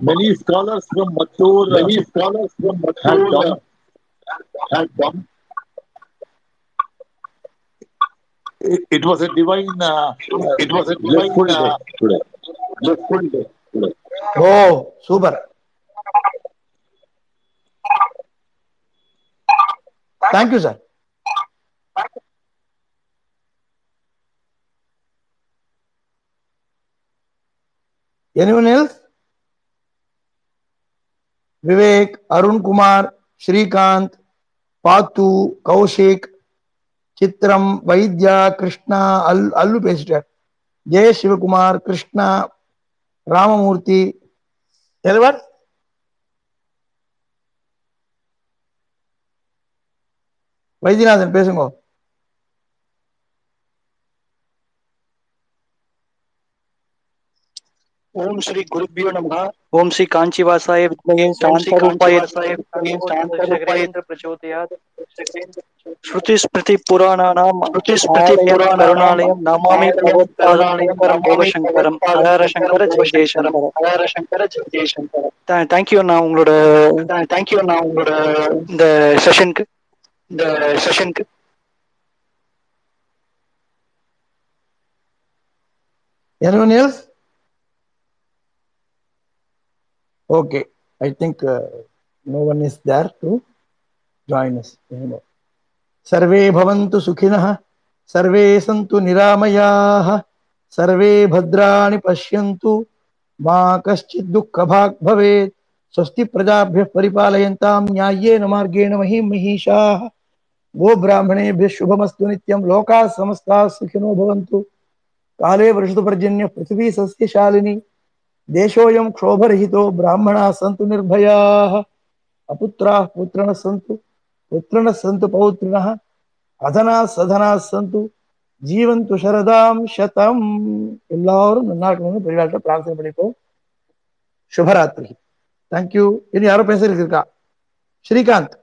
Many scholars from Mathur, many scholars from Mathur. It, it was a divine. Uh, it was a divine uh, today. Oh, super. Thank you, sir. Anyone else? Vivek Arunkumar Srikanth பாத்து கௌஷிக் சித்திரம் வைத்யா கிருஷ்ணா அல் அல்லு பேசிட்டார். ஜெய சிவகுமார் கிருஷ்ணா ராமமூர்த்தி. எதுவர் வைத்தியநாதன் பேசுங்க. ஓம் ஸ்ரீ குருபியோ நம. ஓம் ஸ்ரீ காஞ்சிவாசாய வித்மகே சாந்தரூபாய வித்மகே பிரச்சோதயாத். ஸ்ருதி ஸ்மிருதி புராணானாம் ஸ்ருதி ஸ்மிருதி புராண கருணாலயம் நமாமி பகவத்பாதாலயம் பரம் பவசங்கரம் ஹரஹர சங்கர ஜெயசங்கரம் ஹரஹர சங்கர ஜெயசங்கரம் தேங்க்யூ நான் உங்களோட தேங்க்யூ நான் உங்களோட இந்த செஷனுக்கு இந்த செஷனுக்கு Anyone? Okay i think uh, no one is there too join us anymore. सर्वे भवन्तु सुखिनः सर्वे सन्तु निरामयाः सर्वे भद्राणि पश्यन्तु मा कश्चित् दुःखभाग् भवेत् स्वस्ति प्रजाभ्यः परिपालयन्तां न्याय्येन मार्गेण महीं गो ब्राह्मणेभ्यः शुभमस्तु नित्यं लोकाः समस्ताः सुखिनो भवन्तु काले वर्षतु पर्जन्यः पृथिवी सस्यशालिनी देशोऽयं क्षोभरहितो ब्राह्मणाः सन्तु निर्भयाः अपुत्राः पुत्रिणः सन्तु पुत्रिणः सन्तु पौत्रिणः अधनाः सधनाः सन्तु ஜீவந்து சரதாம் சதம் எல்லாரும் நல்லா இருக்கணும்னு பெரியாட்ட பிரார்த்தனை பண்ணிப்போம் சுபராத்திரி தேங்க்யூ இனி யாரோ பேசுறதுக்கு இருக்கா Srikanth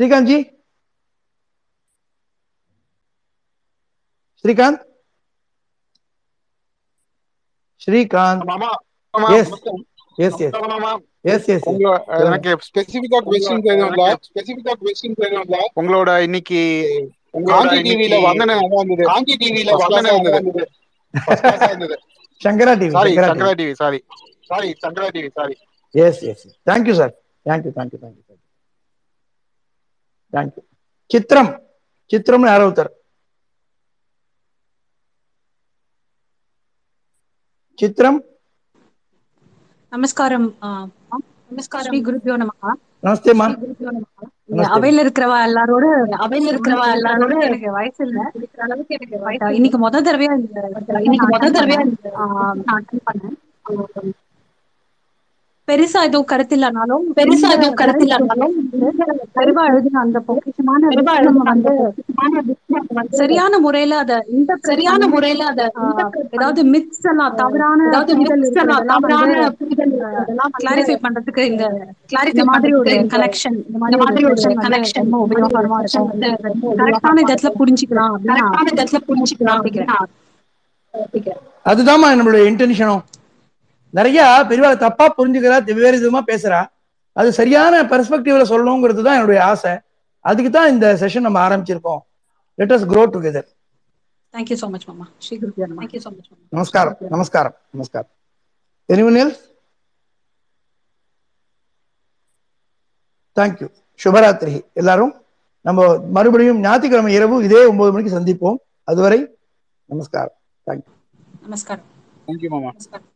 Srikanth G Srikanth Srikanth. Yes yes yes yes எனக்கு ஸ்பெசிஃபிக்கா கொஸ்டின்ஸ் எதுவும் இல்ல. ஸ்பெசிஃபிக்கா கொஸ்டின்ஸ் எதுவும் உங்களோட இன்னைக்கு காந்தி டிவில வந்தன வந்தது. காந்தி டிவில வந்தன Shankara TV sorry Shankara TV sorry sorry Shankara TV sorry yes yes thank you sir thank you thank you thank you thank you சித்திரம் சித்திரம் யாரோ ஒருத்தர். చిత్రం நமஸ்காரம் ஆ, ஸ்ரீ குருபியோ நமகா నమస్తే మా இங்க அவையில இருக்கிறவ எல்லாரோட அவையில இருக்கிறவ எல்லாரோட எனக்கு வயசு இல்ல But, இன்னைக்கு முத தடவையா இந்த இன்னைக்கு முத தடவையா அட்டன் பண்ணேன் பெருசா எதுவும் கருத்து இல்லைனாலும் பெருசா எதுவும் கருத்து இல்லைனாலும் பெருவா எழுதின அந்த பொக்கிஷமான வந்து சரியான முறையில அத இந்த சரியான முறையில அத ஏதாவது மித்ஸ் எல்லாம் தவறான புரிதல் இருக்கிறதெல்லாம் கிளாரிஃபை பண்றதுக்கு இந்த இந்த மாதிரி ஒரு கனெக்ஷன் இந்த மாதிரி ஒரு கனெக்ஷன் உபயோகமா இருக்கும். கரெக்டான இடத்துல புரிஞ்சுக்கலாம் கரெக்டான இடத்துல புரிஞ்சுக்கலாம் அதுதாம்மா நம்மளுடைய இன்டென்ஷனும் நிறைய பெரியவாளை தப்பா புரிஞ்சுக்கிறா வெவ்வேறு விதமா பேசுறா. அது சரியான பெர்ஸ்பெக்டிவ்ல சொல்லணுங்கிறது தான் என்னுடைய ஆசை. அதுக்கு தான் இந்த செஷன் நம்ம ஆரம்பிச்சிருக்கோம். Let us grow together thank you so much மாமா ஸ்ரீ குருபியோ தேங்க்யூ சோ மச் நமஸ்காரம். நமஸ்காரம். நமஸ்காரம். Anyone else? தேங்க்யூ சுபராத்திரி எல்லாரும் நம்ம மறுபடியும் ஞாயிற்றுக்கிழமை இரவு இதே ஒன்பது மணிக்கு சந்திப்போம். அதுவரை நமஸ்காரம். தேங்க்யூ நமஸ்காரம். தேங்க்யூ மாமா நமஸ்காரம்.